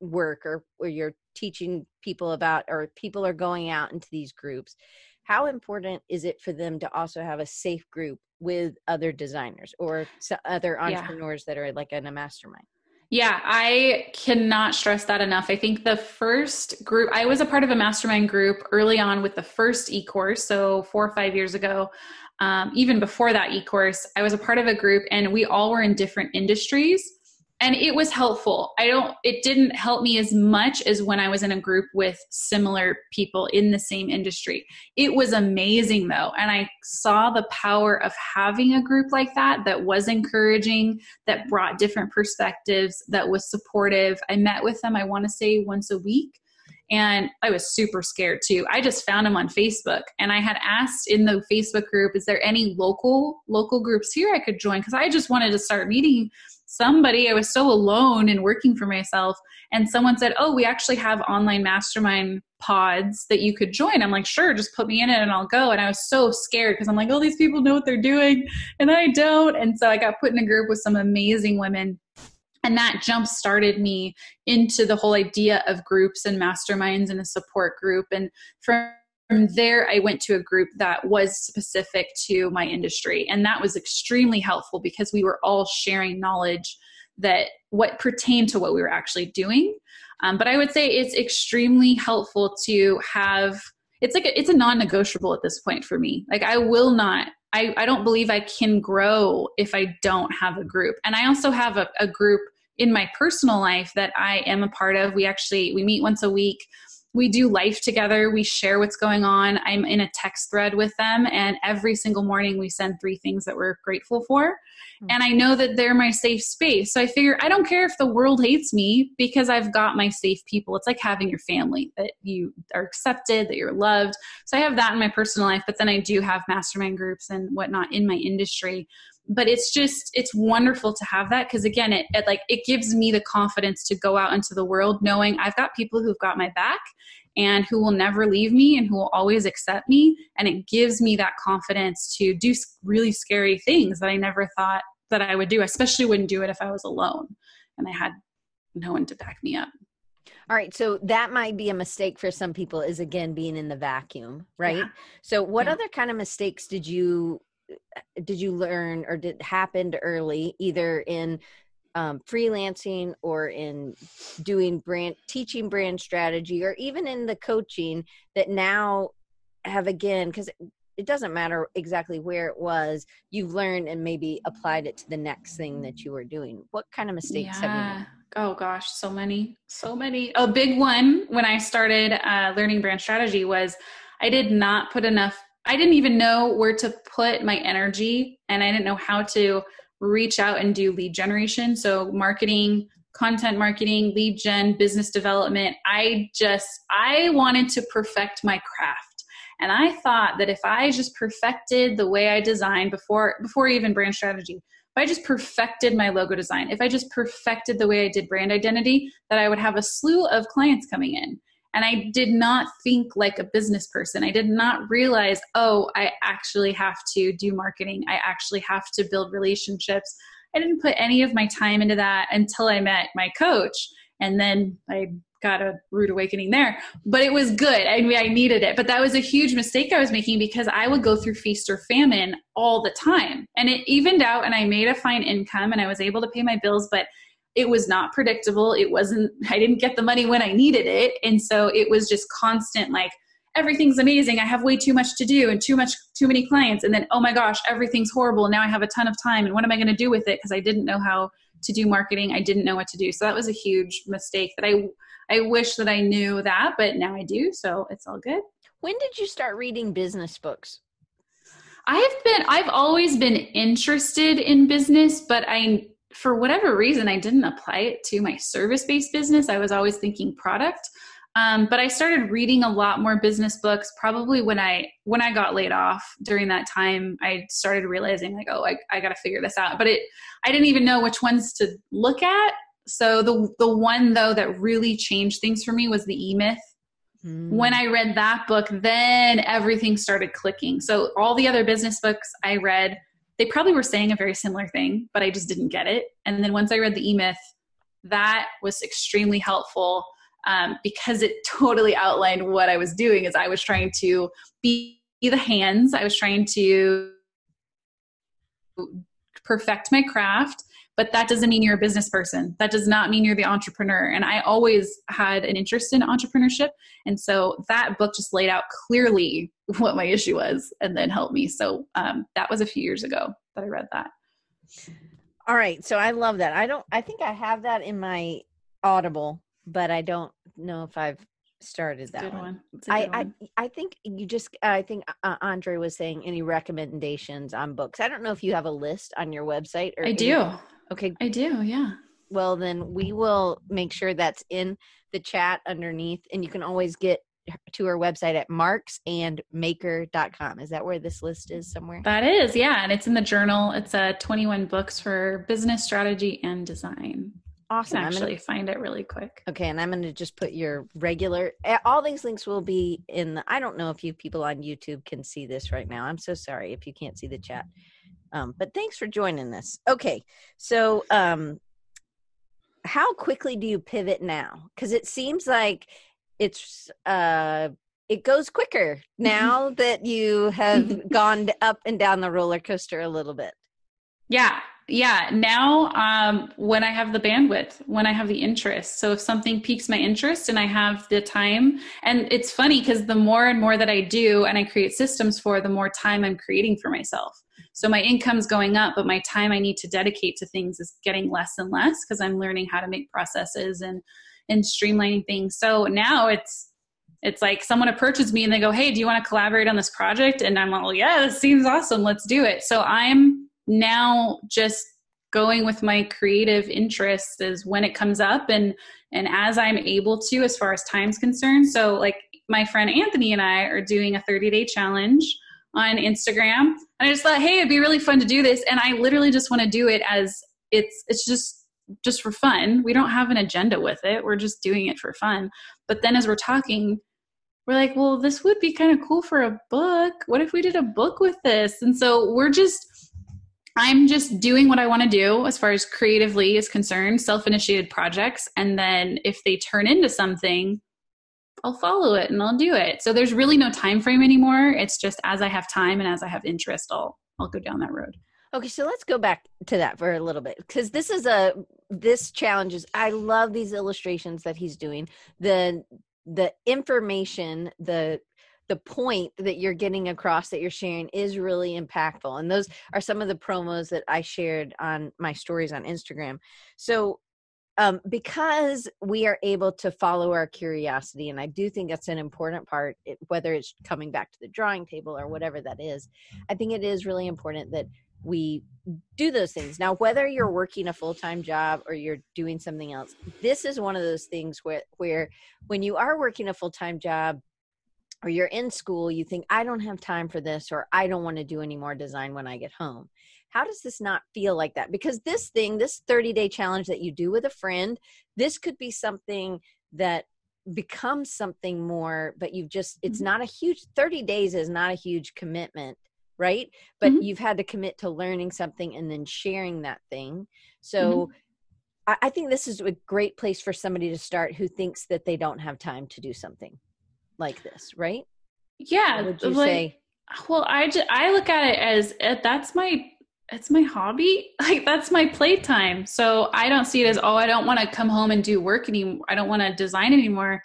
work or where you're teaching people about or people are going out into these groups how important is it for them to also have a safe group with other designers or other entrepreneurs yeah. that are like in a mastermind yeah, I cannot stress that enough. I think the first group, I was a part of a mastermind group early on with the first e course, so four or five years ago. Um, even before that e course, I was a part of a group and we all were in different industries and it was helpful i don't it didn't help me as much as when i was in a group with similar people in the same industry it was amazing though and i saw the power of having a group like that that was encouraging that brought different perspectives that was supportive i met with them i want to say once a week and I was super scared too. I just found him on Facebook and I had asked in the Facebook group, is there any local local groups here I could join? Because I just wanted to start meeting somebody, I was so alone and working for myself. And someone said, Oh, we actually have online mastermind pods that you could join. I'm like, Sure, just put me in it and I'll go. And I was so scared because I'm like, Oh, these people know what they're doing and I don't. And so I got put in a group with some amazing women. And that jump started me into the whole idea of groups and masterminds and a support group. And from from there i went to a group that was specific to my industry and that was extremely helpful because we were all sharing knowledge that what pertained to what we were actually doing. Um, but i would say it's extremely helpful to have it's like a, it's a non-negotiable at this point for me. Like i will not I, I don't believe i can grow if i don't have a group. And i also have a, a group in my personal life that i am a part of. We actually we meet once a week we do life together. We share what's going on. I'm in a text thread with them, and every single morning we send three things that we're grateful for. Mm-hmm. And I know that they're my safe space. So I figure I don't care if the world hates me because I've got my safe people. It's like having your family that you are accepted, that you're loved. So I have that in my personal life, but then I do have mastermind groups and whatnot in my industry but it's just it's wonderful to have that because again it, it, like it gives me the confidence to go out into the world knowing i've got people who've got my back and who will never leave me and who will always accept me and it gives me that confidence to do really scary things that i never thought that i would do I especially wouldn't do it if i was alone and i had no one to back me up all right, so that might be a mistake for some people is again being in the vacuum, right? Yeah. So what yeah. other kind of mistakes did you did you learn or did happened early either in um, freelancing or in doing brand teaching brand strategy or even in the coaching that now have again because it doesn't matter exactly where it was you've learned and maybe applied it to the next thing that you were doing. What kind of mistakes yeah. have you made? Oh gosh. So many so many. A big one when i started uh, learning brand strategy was i did not put enough i didn't even know where to put my energy and i didn't know how to reach out and do lead generation so marketing content marketing lead gen business development i just i wanted to perfect my craft and I thought that if I just perfected the way I designed before before even brand strategy, if I just perfected my logo design, if I just perfected the way I did brand identity, that I would have a slew of clients coming in. And I did not think like a business person. I did not realize, oh, I actually have to do marketing. I actually have to build relationships. I didn't put any of my time into that until I met my coach. And then I got a rude awakening there but it was good I, mean, I needed it but that was a huge mistake i was making because i would go through feast or famine all the time and it evened out and i made a fine income and i was able to pay my bills but it was not predictable. It wasn't i didn't get the money when i needed it. And so it was just constant like everything's amazing. I have way too much to do and too much too many clients. And then oh my gosh everything's horrible. Now i have a ton of time. And what am i going to do with it? Because i didn't know how to do marketing. I didn't know what to do. So that was a huge mistake that i I wish that I knew that, but now I do, so it's all good. When did you start reading business books? I've been I've always been interested in business, but I for whatever reason I didn't apply it to my service-based business. I was always thinking product. Um, but I started reading a lot more business books probably when I when I got laid off during that time I started realizing like oh I, I got to figure this out but it I didn't even know which ones to look at so the the one though that really changed things for me was the E Myth. Mm. When I read that book, then everything started clicking. So all the other business books I read, they probably were saying a very similar thing, but I just didn't get it. And then once I read the E Myth, that was extremely helpful um, because it totally outlined what I was doing. As I was trying to be the hands, I was trying to perfect my craft but that doesn't mean you're a business person. That does not mean you're the entrepreneur. And I always had an interest in entrepreneurship. And so that book just laid out clearly what my issue was and then helped me. So um, that was a few years ago that I read that. All right. So I love that. I don't, I think I have that in my Audible, but I don't know if I've started that one. one. I, one. I I think you just I think uh, Andre was saying any recommendations on books. I don't know if you have a list on your website or I do. Okay. I do, yeah. Well, then we will make sure that's in the chat underneath, and you can always get to our website at marksandmaker.com. Is that where this list is somewhere? That is, yeah. And it's in the journal. It's uh, 21 books for business strategy and design. Awesome. I actually gonna, find it really quick. Okay. And I'm going to just put your regular, eh, all these links will be in the, I don't know if you people on YouTube can see this right now. I'm so sorry if you can't see the chat. Um, but thanks for joining us. Okay, so um, how quickly do you pivot now? Because it seems like it's uh, it goes quicker now that you have gone up and down the roller coaster a little bit. Yeah, yeah. Now, um, when I have the bandwidth, when I have the interest. So if something piques my interest and I have the time, and it's funny because the more and more that I do and I create systems for, the more time I'm creating for myself. So my income's going up, but my time I need to dedicate to things is getting less and less because I'm learning how to make processes and and streamlining things. So now it's it's like someone approaches me and they go, "Hey, do you want to collaborate on this project?" And I'm like, well, "Yeah, this seems awesome. Let's do it." So I'm now just going with my creative interests is when it comes up and and as I'm able to as far as time's concerned. So like my friend Anthony and I are doing a 30 day challenge on Instagram. And I just thought, hey, it'd be really fun to do this. And I literally just want to do it as it's it's just just for fun. We don't have an agenda with it. We're just doing it for fun. But then as we're talking, we're like, well, this would be kind of cool for a book. What if we did a book with this? And so we're just I'm just doing what I want to do as far as creatively is concerned, self-initiated projects, and then if they turn into something, I'll follow it and I'll do it. So there's really no time frame anymore. It's just as I have time and as I have interest, I'll I'll go down that road. Okay, so let's go back to that for a little bit because this is a this challenge is I love these illustrations that he's doing. The the information, the the point that you're getting across that you're sharing is really impactful. And those are some of the promos that I shared on my stories on Instagram. So um, because we are able to follow our curiosity, and I do think that's an important part, it, whether it's coming back to the drawing table or whatever that is, I think it is really important that we do those things. Now, whether you're working a full time job or you're doing something else, this is one of those things where, where when you are working a full time job, or you're in school, you think, I don't have time for this, or I don't want to do any more design when I get home how does this not feel like that because this thing this 30 day challenge that you do with a friend this could be something that becomes something more but you've just it's mm-hmm. not a huge 30 days is not a huge commitment right but mm-hmm. you've had to commit to learning something and then sharing that thing so mm-hmm. I, I think this is a great place for somebody to start who thinks that they don't have time to do something like this right yeah what would you like, say well i just, i look at it as uh, that's my it's my hobby. Like that's my playtime. So I don't see it as, oh, I don't want to come home and do work anymore. I don't want to design anymore.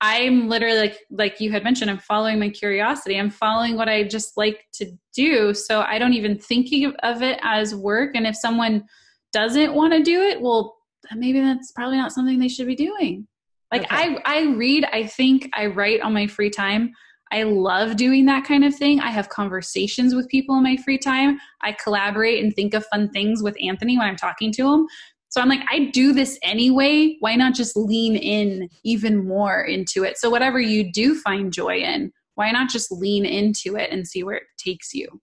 I'm literally like like you had mentioned, I'm following my curiosity. I'm following what I just like to do. So I don't even thinking of it as work. And if someone doesn't want to do it, well, maybe that's probably not something they should be doing. Like okay. I I read, I think, I write on my free time. I love doing that kind of thing. I have conversations with people in my free time. I collaborate and think of fun things with Anthony when I'm talking to him. So I'm like, I do this anyway. Why not just lean in even more into it? So, whatever you do find joy in, why not just lean into it and see where it takes you?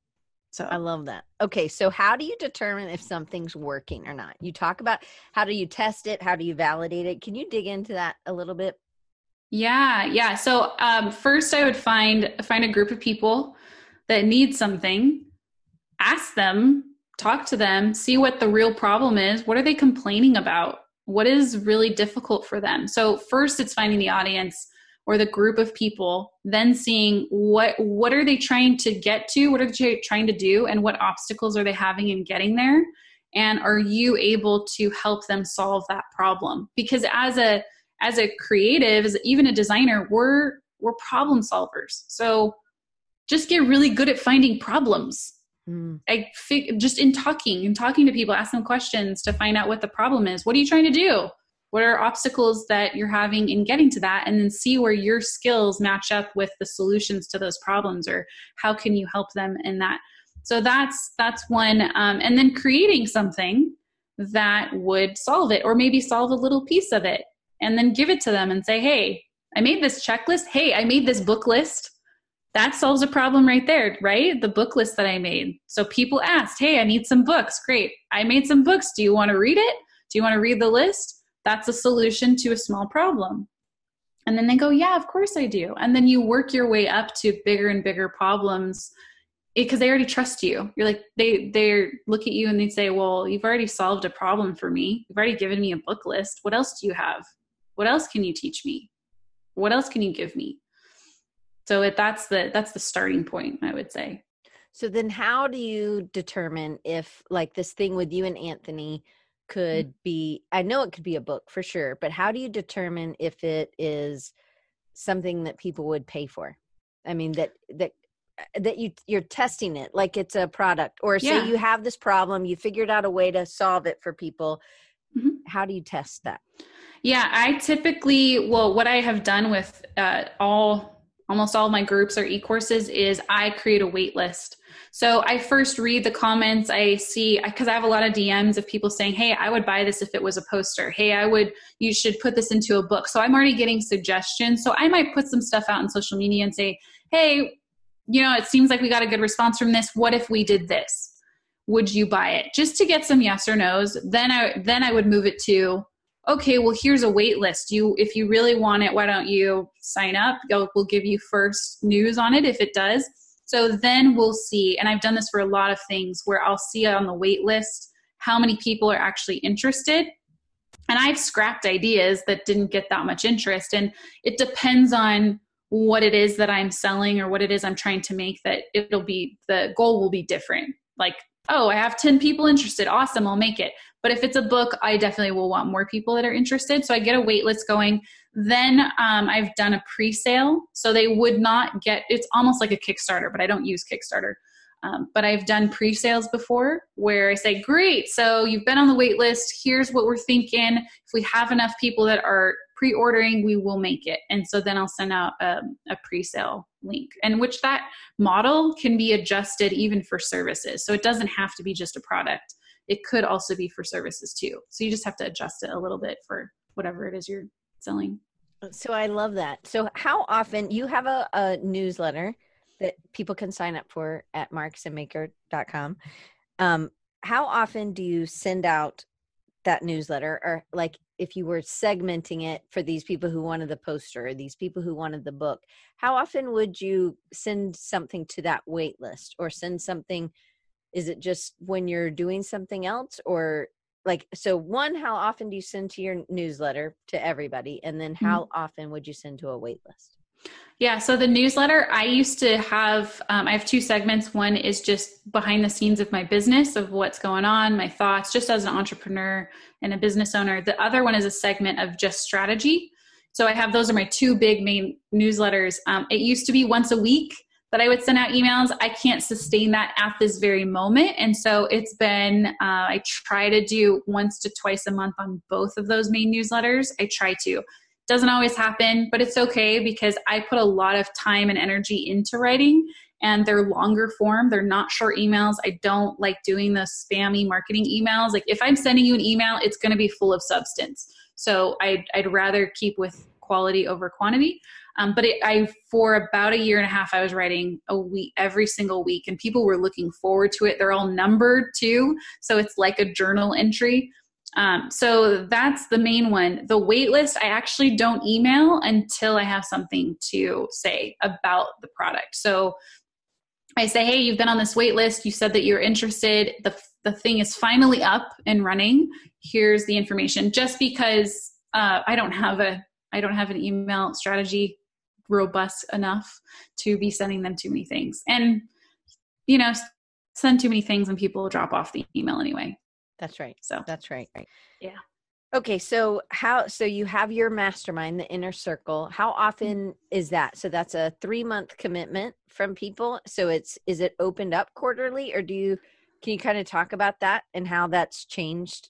So I love that. Okay, so how do you determine if something's working or not? You talk about how do you test it? How do you validate it? Can you dig into that a little bit? Yeah, yeah. So um, first, I would find find a group of people that need something, ask them, talk to them, see what the real problem is. What are they complaining about? What is really difficult for them? So first, it's finding the audience or the group of people, then seeing what what are they trying to get to, what are they trying to do, and what obstacles are they having in getting there, and are you able to help them solve that problem? Because as a as a creative, as even a designer, we're we're problem solvers. So just get really good at finding problems. Mm. I fig- just in talking and talking to people, ask them questions to find out what the problem is. What are you trying to do? What are obstacles that you're having in getting to that? And then see where your skills match up with the solutions to those problems, or how can you help them in that. So that's that's one. Um, and then creating something that would solve it, or maybe solve a little piece of it and then give it to them and say, hey, I made this checklist. Hey, I made this book list. That solves a problem right there, right? The book list that I made. So people asked, hey, I need some books. Great. I made some books. Do you want to read it? Do you want to read the list? That's a solution to a small problem. And then they go, yeah, of course I do. And then you work your way up to bigger and bigger problems eh, because they already trust you. You're like they they look at you and they say, "Well, you've already solved a problem for me. You've already given me a book list. What else do you have?" what else can you teach me what else can you give me so it, that's the that's the starting point i would say so then how do you determine if like this thing with you and anthony could mm-hmm. be i know it could be a book for sure but how do you determine if it is something that people would pay for i mean that that that you you're testing it like it's a product or say yeah. you have this problem you figured out a way to solve it for people mm-hmm. how do you test that yeah, I typically, well, what I have done with uh, all, almost all my groups or e courses is I create a wait list. So I first read the comments. I see because I have a lot of DMs of people saying, "Hey, I would buy this if it was a poster. Hey, I would. You should put this into a book." So I'm already getting suggestions. So I might put some stuff out on social media and say, "Hey, you know, it seems like we got a good response from this. What if we did this? Would you buy it?" Just to get some yes or nos. Then I then I would move it to okay well here's a wait list. You if you really want it why don't you sign up? We'll give you first news on it if it does. So then we'll see and i've done this for a lot of things where i'll see on the wait list how many people are actually interested. And i've scrapped ideas that didn't get that much interest and it depends on what it is that i'm selling or what it is i'm trying to make that it'll be the goal will be different. Like oh, I have 10 people interested. Awesome, I'll make it. But if it's a book, I definitely will want more people that are interested. So I get a wait list going. Then um, I've done a pre sale. So they would not get, it's almost like a Kickstarter, but I don't use Kickstarter. Um, but I've done pre sales before where I say, Great, so you've been on the wait list. Here's what we're thinking. If we have enough people that are pre ordering, we will make it. And so then I'll send out a, a pre sale link, and which that model can be adjusted even for services. So it doesn't have to be just a product, it could also be for services too. So you just have to adjust it a little bit for whatever it is you're selling. So I love that. So how often you have a, a newsletter that people can sign up for at marksandmaker.com. Um, how often do you send out that newsletter or like if you were segmenting it for these people who wanted the poster or these people who wanted the book how often would you send something to that wait list or send something is it just when you're doing something else or like so one how often do you send to your newsletter to everybody and then how mm-hmm. often would you send to a wait list yeah, so the newsletter, I used to have, um, I have two segments. One is just behind the scenes of my business, of what's going on, my thoughts, just as an entrepreneur and a business owner. The other one is a segment of just strategy. So I have those are my two big main newsletters. Um, it used to be once a week that I would send out emails. I can't sustain that at this very moment. And so it's been, uh, I try to do once to twice a month on both of those main newsletters. I try to. Doesn't always happen, but it's okay because I put a lot of time and energy into writing and they're longer form. They're not short emails. I don't like doing the spammy marketing emails. Like if I'm sending you an email, it's going to be full of substance. So I'd, I'd rather keep with quality over quantity. Um, but it, I, for about a year and a half, I was writing a week every single week, and people were looking forward to it. They're all numbered too, so it's like a journal entry. Um, so that's the main one. The wait list, I actually don't email until I have something to say about the product. So I say, hey, you've been on this wait list. You said that you're interested. The, the thing is finally up and running. Here's the information. Just because uh, I don't have a I don't have an email strategy robust enough to be sending them too many things. And you know, send too many things and people drop off the email anyway. That's right. So that's right. Yeah. Okay, so how so you have your mastermind, the inner circle. How often is that? So that's a 3 month commitment from people. So it's is it opened up quarterly or do you can you kind of talk about that and how that's changed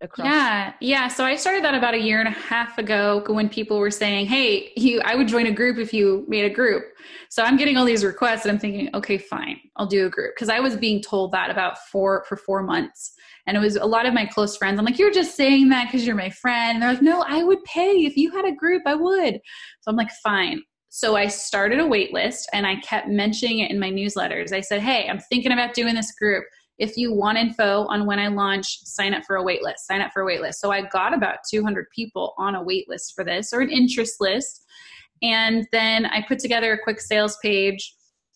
across yeah yeah. So i started that about a year and a half ago when people were saying hey you i would join a group if you made a group. So i'm getting all these requests and i'm thinking okay fine i'll do a group. Because i was being told that about four for four months. And it was a lot of my close friends i'm like you're just saying that because you're my friend. And they're like no i would pay. If you had a group i would. So i'm like fine. So I started a wait list and I kept mentioning it in my newsletters. I said, Hey, I'm thinking about doing this group if you want info on when I launch, sign up for a wait list, sign up for a wait list. So I got about 200 people on a wait list for this or an interest list. And then I put together a quick sales page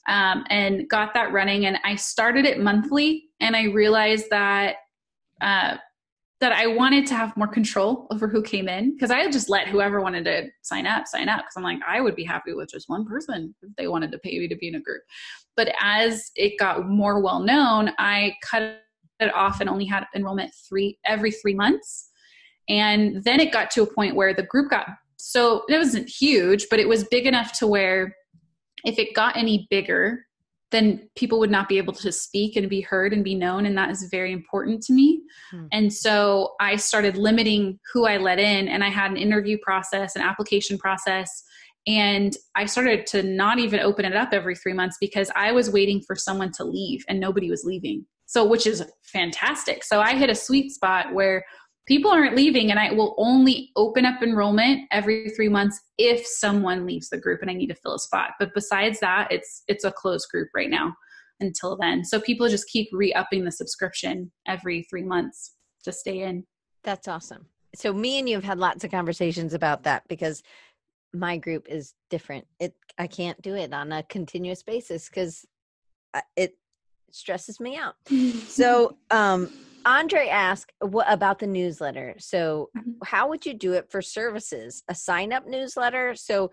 um, and got that running. And I started it monthly. And I realized that uh, that I wanted to have more control over who came in because I just let whoever wanted to sign up sign up because I'm like I would be happy with just one person if they wanted to pay me to be in a group. But as it got more well known, I cut it off and only had enrollment three every three months. And then it got to a point where the group got so it wasn't huge, but it was big enough to where if it got any bigger, then people would not be able to speak and be heard and be known and that is very important to me. Hmm. and so i started limiting who i let in and i had an interview process an application process and i started to not even open it up every three months because i was waiting for someone to leave and nobody was leaving. So which is fantastic. So i hit a sweet spot where people aren't leaving and i will only open up enrollment every three months if someone leaves the group and i need to fill a spot. But besides that it's it's a closed group right now until then. So people just keep re-upping the subscription every three months to stay in. That's awesome. So me and you have had lots of conversations about that because my group is different. It i can't do it on a continuous basis because it stresses me out. So um Andre asked what about the newsletter. So, mm-hmm. how would you do it for services? A sign up newsletter. So,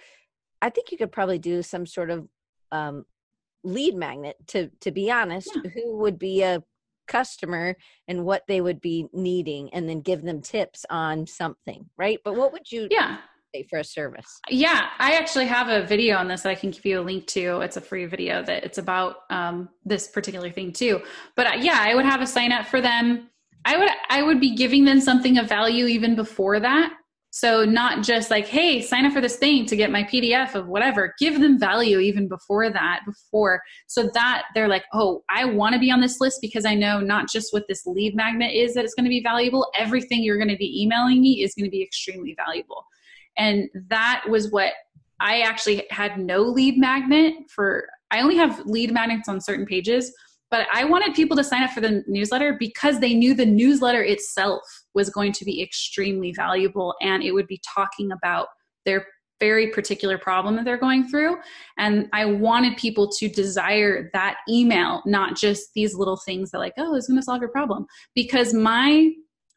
I think you could probably do some sort of um, lead magnet. To to be honest, yeah. who would be a customer and what they would be needing and then give them tips on something, right? But what would you Yeah. For a service? Yeah, I actually have a video on this that I can give you a link to. It's a free video that it's about um, this particular thing too. But uh, yeah, I would have a sign up for them. I would I would be giving them something of value even before that. So not just like, hey, sign up for this thing to get my PDF of whatever. Give them value even before that, before so that they're like, oh, I want to be on this list because I know not just what this lead magnet is that it's going to be valuable. Everything you're going to be emailing me is going to be extremely valuable. And that was what I actually had no lead magnet for. I only have lead magnets on certain pages, but I wanted people to sign up for the newsletter because they knew the newsletter itself was going to be extremely valuable and it would be talking about their very particular problem that they're going through. And I wanted people to desire that email, not just these little things that like, oh, it's going to solve your problem. Because my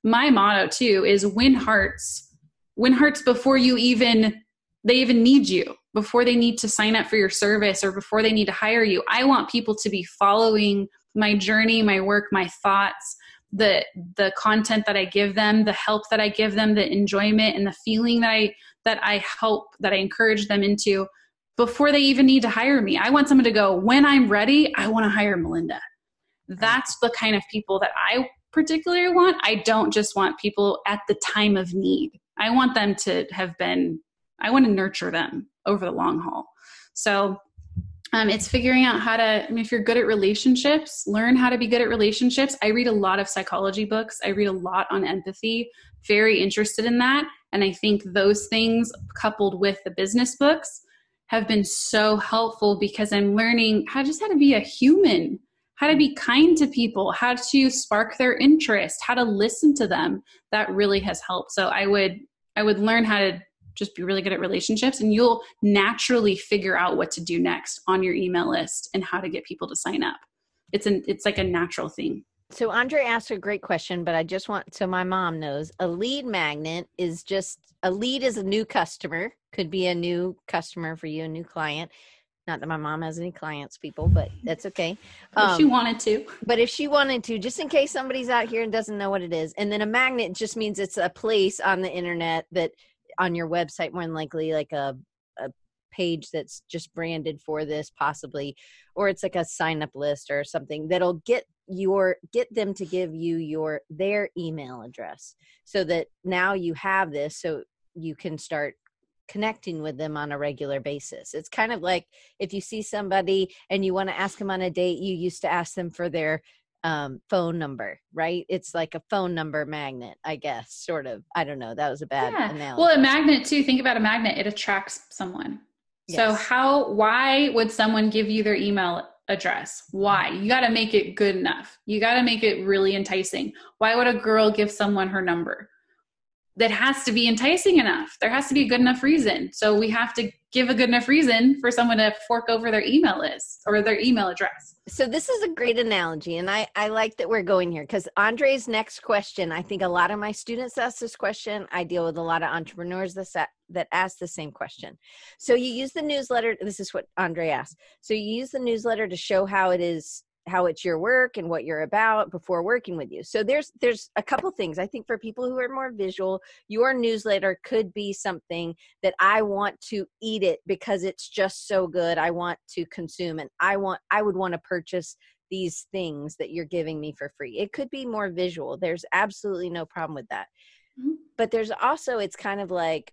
my motto too is win hearts. Win hearts before you even they even need you before they need to sign up for your service or before they need to hire you. I want people to be following my journey, my work, my thoughts, the the content that I give them, the help that I give them, the enjoyment and the feeling that I that I help that I encourage them into before they even need to hire me. I want someone to go, when I'm ready, I want to hire Melinda. That's the kind of people that I particularly want. I don't just want people at the time of need. I want them to have been I want to nurture them over the long haul. So um, it's figuring out how to, I mean, if you're good at relationships, learn how to be good at relationships. I read a lot of psychology books, I read a lot on empathy, very interested in that. And I think those things coupled with the business books have been so helpful because I'm learning how just how to be a human, how to be kind to people, how to spark their interest, how to listen to them. That really has helped. So I would I would learn how to just be really good at relationships and you'll naturally figure out what to do next on your email list and how to get people to sign up it's an it's like a natural thing So Andre asked a great question, but I just want so my mom knows a lead magnet is just a lead is a new customer, could be a new customer for you, a new client. Not that my mom has any clients, people, but that's okay. if you Um, wanted to but if she wanted to, just in case somebody's out here and doesn't know what it is, and then a magnet just means it's a place on the internet that on your website, more than likely, like a a page that's just branded for this, possibly, or it's like a sign up list or something that'll get your get them to give you your their email address so that now you have this so you can start connecting with them on a regular basis. It's kind of like if you see somebody and you want to ask them on a date, you used to ask them for their um, phone number, right? It's like a phone number magnet, I guess, sort of. I don't know. That was a bad yeah. analogy. well a magnet too think about a magnet it attracts someone so how why would someone give you their email address why you got to make it good enough you got to make it really enticing why would a girl give someone her number that has to be enticing enough. There has to be a good enough reason. So we have to give a good enough reason for someone to fork over their email list or their email address. So this is a great analogy and i i like that we're going here because andre's next question i think a lot of my students ask this question. I deal with a lot of entrepreneurs that that ask the same question. So you use the newsletter this is what andre asked. So you use the newsletter to show how it is how it's your work and what you're about before working with you. So there's there's a couple things i think for people who are more visual your newsletter could be something that i want to eat it because it's just so good i want to consume and i want i would want to purchase these things that you're giving me for free. It could be more visual there's absolutely no problem with that. Mhm. but there's also it's kind of like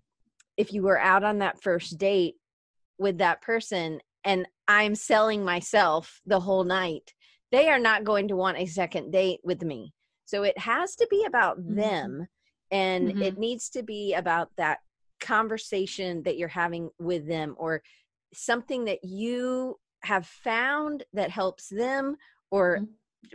if you were out on that first date with that person and i'm selling myself the whole night they are not going to want a second date with me so it has to be about Mhm. them and Mhm. it needs to be about that conversation that you're having with them or something that you have found that helps them or Mhm.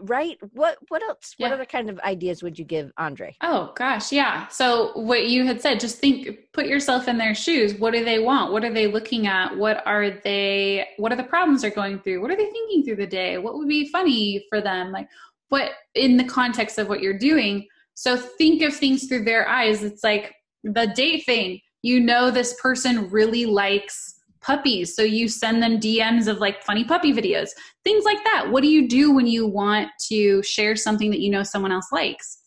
Right what what else what other kind of ideas would you give andre Oh gosh, yeah. So what you had said, just think put yourself in their shoes. What do they want? What are they looking at? What are they what are the problems they're going through? What are they thinking through the day? What would be funny for them? Like what in the context of what you're doing. So think of things through their eyes. It's like the date thing. You know this person really likes puppies. So you send them dms of like funny puppy videos things like that. What do you do when you want to share something that you know someone else likes?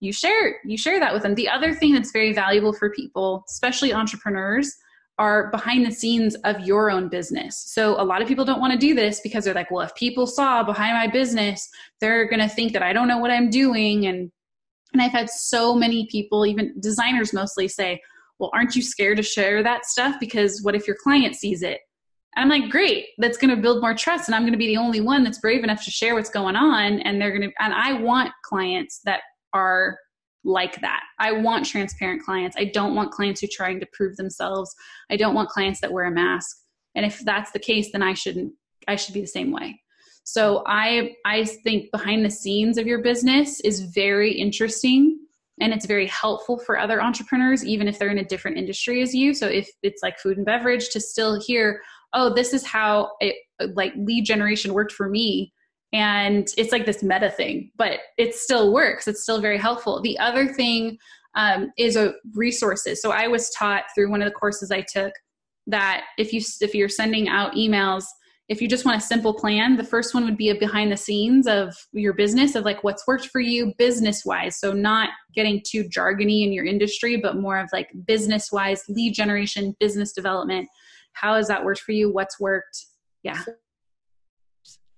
You share you share that with them. The other thing that's very valuable for people especially entrepreneurs are behind the scenes of your own business. So a lot of people don't want to do this because they're like, well, if people saw behind my business, they're going to think that I don't know what I'm doing. And and I've had so many people, even designers mostly say, well, aren't you scared to share that stuff because what if your client sees it? And I'm like, great, that's going to build more trust and I'm going to be the only one that's brave enough to share what's going on and they're going to and I want clients that are like that. I want transparent clients. I don't want clients who are trying to prove themselves. I don't want clients that wear a mask. And if that's the case, then I shouldn't I should be the same way. So I I think behind the scenes of your business is very interesting and it's very helpful for other entrepreneurs even if they're in a different industry as you. So if it's like food and beverage to still hear, "Oh, this is how it like lead generation worked for me." and it's like this meta thing but it still works it's still very helpful the other thing um, is a resources so i was taught through one of the courses i took that if you if you're sending out emails if you just want a simple plan the first one would be a behind the scenes of your business of like what's worked for you business wise so not getting too jargony in your industry but more of like business wise lead generation business development how has that worked for you what's worked yeah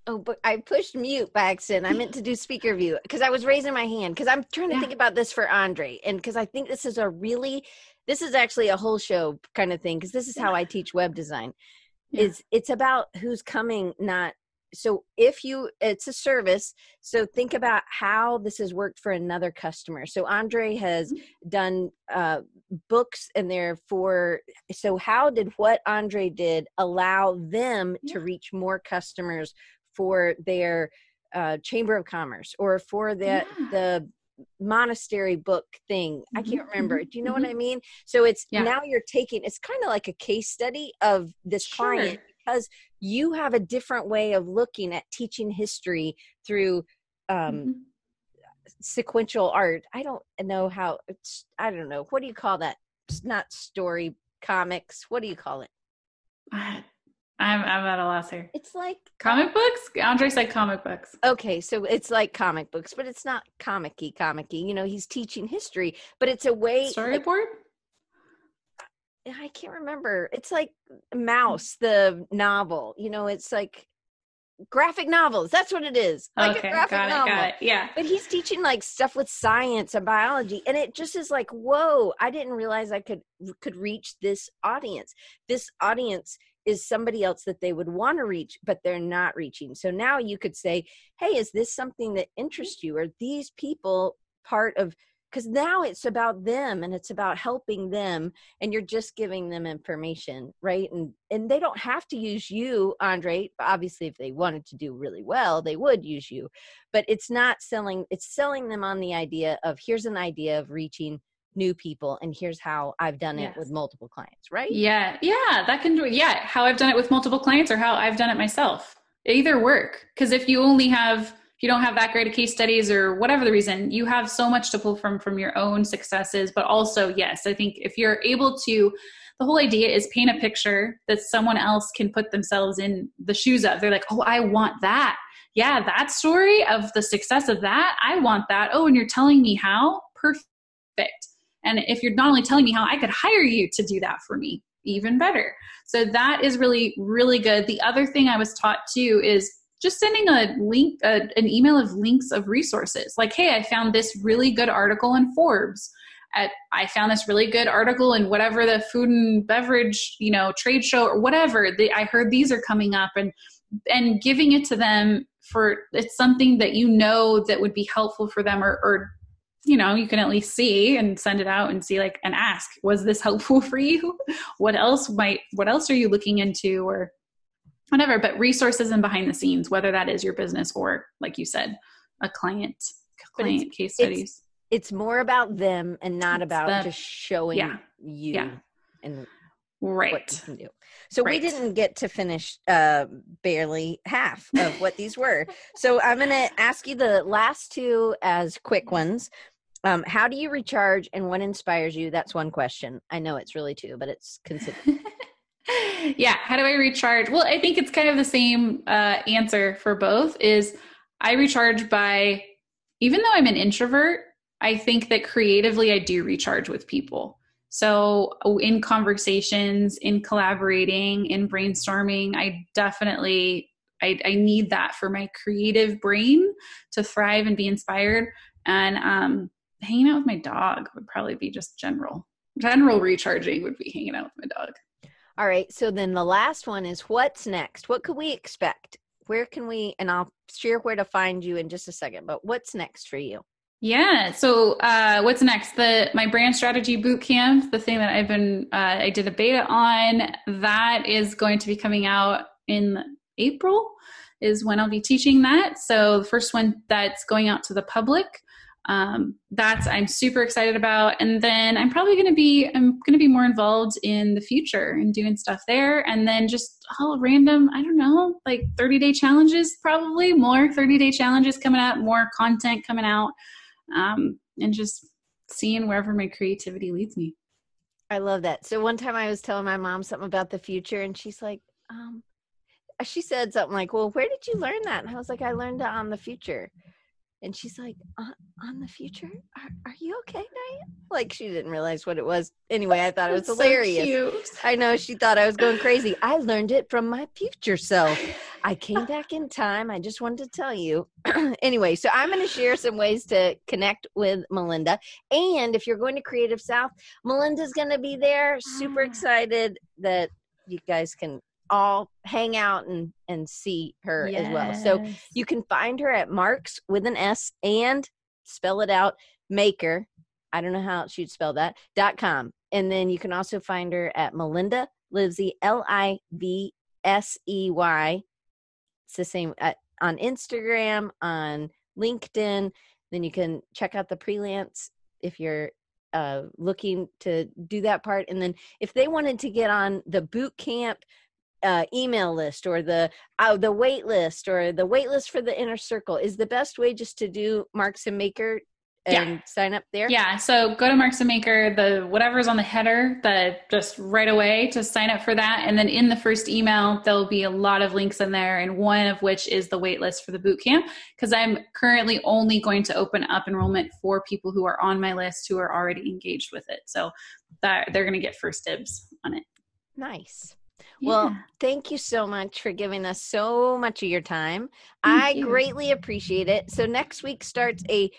Oh, but I pushed mute by accident. I meant to do speaker view because I was raising my hand because I'm trying to yeah. think about this for Andre. And because I think this is a really, this is actually a whole show kind of thing because this is how I teach web design. Yeah. Is it's about who's coming, not so if you it's a service so think about how this has worked for another customer so andre has mm-hmm. done uh, books and they're for so how did what andre did allow them yeah. to reach more customers for their uh, chamber of commerce or for the yeah. the monastery book thing i can't mm-hmm, remember mm-hmm, do you know mm-hmm. what i mean so it's yeah. now you're taking it's kind of like a case study of this sure. client because you have a different way of looking at teaching history through um mm-hmm. sequential art i don't know how it's i don't know what do you call that it's not story comics what do you call it I'm I'm at a loss here. It's like comic books. Andre said comic books. Okay, so it's like comic books, but it's not comicky, comicky. You know, he's teaching history, but it's a way storyboard. Like, I can't remember. It's like Mouse, hmm. the novel. You know, it's like graphic novels. That's what it is. Like okay, got it, novel. got it. Yeah. But he's teaching like stuff with science and biology, and it just is like, whoa! I didn't realize I could could reach this audience. This audience is somebody else that they would want to reach but they're not reaching. So now you could say hey is this something that interests you? Are these people part of because now it's about them and it's about helping them and you're just giving them information right? And and they don't have to use you andre. Obviously if they wanted to do really well they would use you. But it's not selling it's selling them on the idea of here's an idea of reaching new people and here's how I've done it yes. with multiple clients, right? Yeah. Yeah, that can do it. Yeah, how I've done it with multiple clients or how I've done it myself. Either work because if you only have if you don't have that great of case studies or whatever the reason, you have so much to pull from from your own successes, but also yes, I think if you're able to the whole idea is paint a picture that someone else can put themselves in the shoes of. They're like, "Oh, I want that." Yeah, that story of the success of that, I want that. Oh, and you're telling me how? Perfect and if you're not only telling me how I could hire you to do that for me, even better. So that is really, really good. The other thing I was taught too is just sending a link, a, an email of links of resources. Like, hey, I found this really good article in Forbes. At, I found this really good article in whatever the food and beverage, you know, trade show or whatever. I heard these are coming up, and and giving it to them for it's something that you know that would be helpful for them or, or you know you can at least see and send it out and see like and ask was this helpful for you? What else might what else are you looking into or whatever? But resources and behind the scenes whether that is your business or like you said a client client case studies. it's, it's, more about them and not it's about the, just showing yeah, you yeah. and right. what you can do. So right. we didn't get to finish uh, barely half of what these were. So i'm going to ask you the last two as quick ones um, how do you recharge and what inspires you? That's one question. I know it's really two, but it's considered. yeah. How do I recharge? Well, I think it's kind of the same uh, answer for both. Is I recharge by, even though I'm an introvert, I think that creatively I do recharge with people. So, in conversations, in collaborating, in brainstorming, I definitely I, I need that for my creative brain to thrive and be inspired. And um, hanging out with my dog would probably be just general. General recharging would be hanging out with my dog. All right. So then the last one is what's next? What could we expect? Where can we, and I'll share where to find you in just a second, but what's next for you? Yeah. So uh, what's next? The my brand strategy boot camp, the thing that I've been uh, I did a beta on, that is going to be coming out in April is when I'll be teaching that. So the first one that's going out to the public. Um, that's I'm super excited about, and then I'm probably going to be I'm going to be more involved in the Futur and doing stuff there, and then just all random I don't know like 30 day challenges probably more 30 day challenges coming out, more content coming out, um, and just seeing wherever my creativity leads me. I love that. So one time I was telling my mom something about the Futur, and she's like, um, she said something like, "Well, where did you learn that?" And I was like, "I learned it on the Futur." And she's like, "On, on the future? Are, are you okay, Diane?" Like she didn't realize what it was. Anyway, I thought it was That's hilarious. So I know she thought I was going crazy. I learned it from my future self. I came back in time. I just wanted to tell you. anyway, so I'm going to share some ways to connect with Melinda. And if you're going to Creative South, Melinda's going to be there. Super ah. excited that you guys can all hang out and and see her yes. as well. So you can find her at Marks with an S and spell it out Maker. I don't know how she'd spell that. dot com. And then you can also find her at Melinda Livsey L I V S E Y. It's the same at, on Instagram, on LinkedIn. Then you can check out the freelance if you're uh, looking to do that part. And then if they wanted to get on the boot camp uh, email list or the uh, the wait list or the wait list for the inner circle is the best way just to do marks and maker and yeah. sign up there? Yeah so go to marks and maker the whatever's on the header the just right away to sign up for that and then in the first email there'll be a lot of links in there and one of which is the wait list for the boot camp because i'm currently only going to open up enrollment for people who are on my list who are already engaged with it so that they're going to get first dibs on it. Nice well, thank you so much for giving us so much of your time. Thank I you. greatly appreciate it. So next week starts a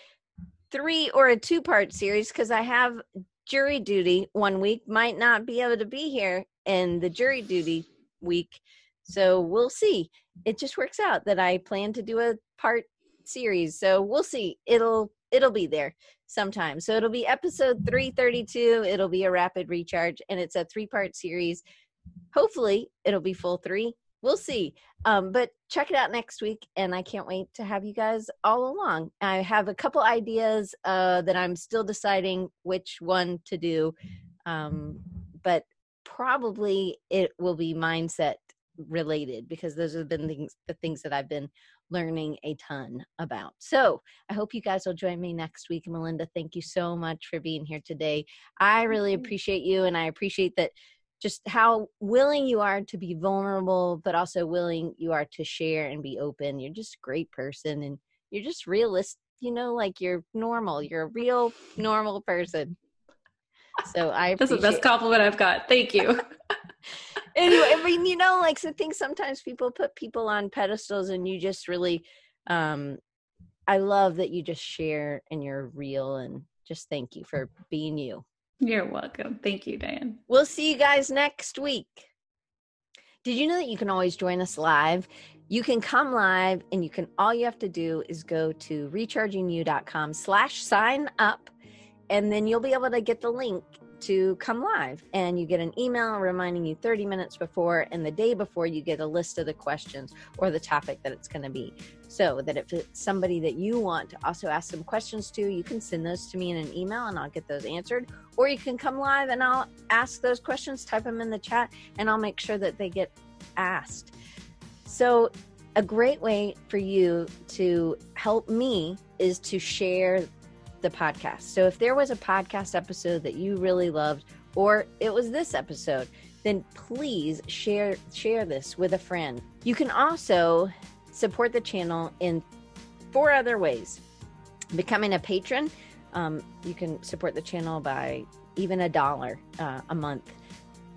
three or a two part series because I have jury duty one week, might not be able to be here in the jury duty week. So we'll see. It just works out that I plan to do a part series. So we'll see. It'll it'll be there sometime. So it'll be episode 332. It'll be a rapid recharge and it's a three part series hopefully it'll be full three. We'll see. Um, but check it out next week and i can't wait to have you guys all along. I have a couple ideas uh, that i'm still deciding which one to do um, but probably it will be mindset related because those have been things the things that i've been learning a ton about. So i hope you guys will join me next week. Melinda thank you so much for being here today. I really appreciate you and i appreciate that just how willing you are to be vulnerable, but also willing you are to share and be open. You're just a great person and you're just realist, you know, like you're normal. You're a real normal person. So I That's the best compliment I've got. Thank you. anyway, I mean, you know, like I think sometimes people put people on pedestals and you just really um I love that you just share and you're real and just thank you for being you. You're welcome. Thank you, Diane. We'll see you guys next week. Did you know that you can always join us live? You can come live and you can all you have to do is go to rechargingyou.com slash sign up and then you'll be able to get the link to come live. And you get an email reminding you 30 minutes before and the day before you get a list of the questions or the topic that it's going to be. So that if it's somebody that you want to also ask some questions to you can send those to me in an email and i'll get those answered. Or you can come live and i'll ask those questions type them in the chat and i'll make sure that they get asked. So a great way for you to help me is to share the podcast. So if there was a podcast episode that you really loved, or it was this episode, then please share share this with a friend. You can also support the channel in four other ways. Becoming a patron, um, you can support the channel by even a dollar uh, a month,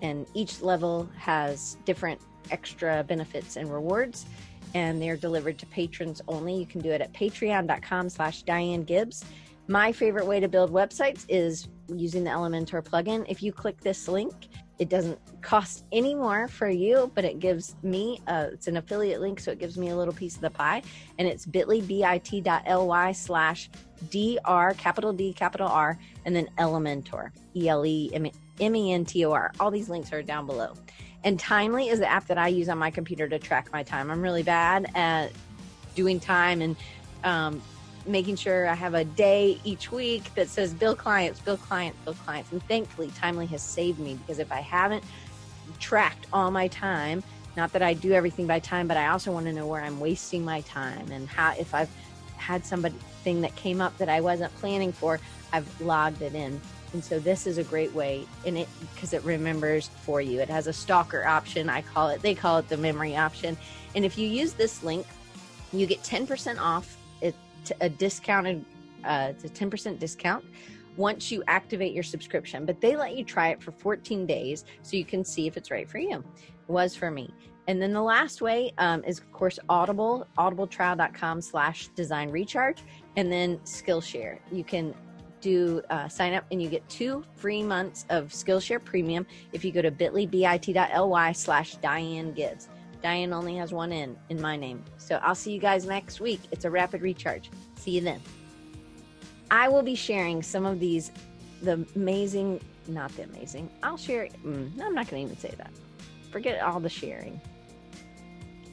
and each level has different extra benefits and rewards and they're delivered to patrons only you can do it at patreon.com slash diane gibbs my favorite way to build websites is using the elementor plugin. If you click this link it doesn't cost any more for you but it gives me a, it's an affiliate link so it gives me a little piece of the pie. And it's bit.ly bit.ly slash dr capital d capital r and then elementor e-l-e-m-e-n-t-o-r all these links are down below. And timely is the app that i use on my computer to track my time. I'm really bad at doing time and um, making sure I have a day each week that says bill clients, bill clients, bill clients. And thankfully, Timely has saved me because if I haven't tracked all my time, not that I do everything by time, but I also want to know where I'm wasting my time and how, if I've had somebody thing that came up that I wasn't planning for, I've logged it in. And so this is a great way in it because it remembers for you. It has a stalker option. I call it, they call it the memory option. And if you use this link, you get 10% off a discounted uh, it's a 10% discount once you activate your subscription. But they let you try it for 14 days so you can see if it's right for you. It was for me. And then the last way um, is of course audible audibletrial.com slash design recharge and then skillshare. You can do uh, sign up and you get two free months of skillshare premium if you go to bit.ly bit.ly slash diane gibbs Diane only has one N in my name. So I'll see you guys next week. It's a rapid recharge. See you then. I will be sharing some of these, the amazing, not the amazing. I'll share, mm, I'm not going to even say that. Forget all the sharing.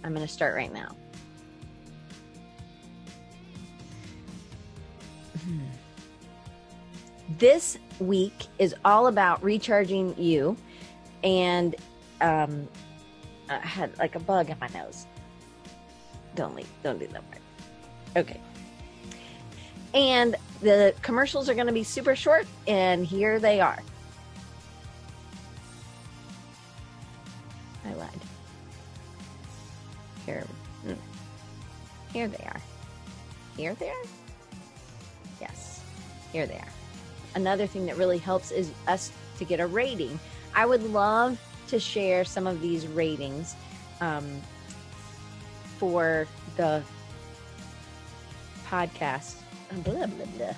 I'm going to start right now. This week is all about recharging you and um, I had like a bug in my nose. Don't leave. Don't do that. part. Okay. And the commercials are going to be super short, and here they are. I lied. Here, mm. here they are. Here they are. Yes, here they are. Another thing that really helps is us to get a rating. I would love to share some of these ratings um, for the podcast. Blah, blah, blah.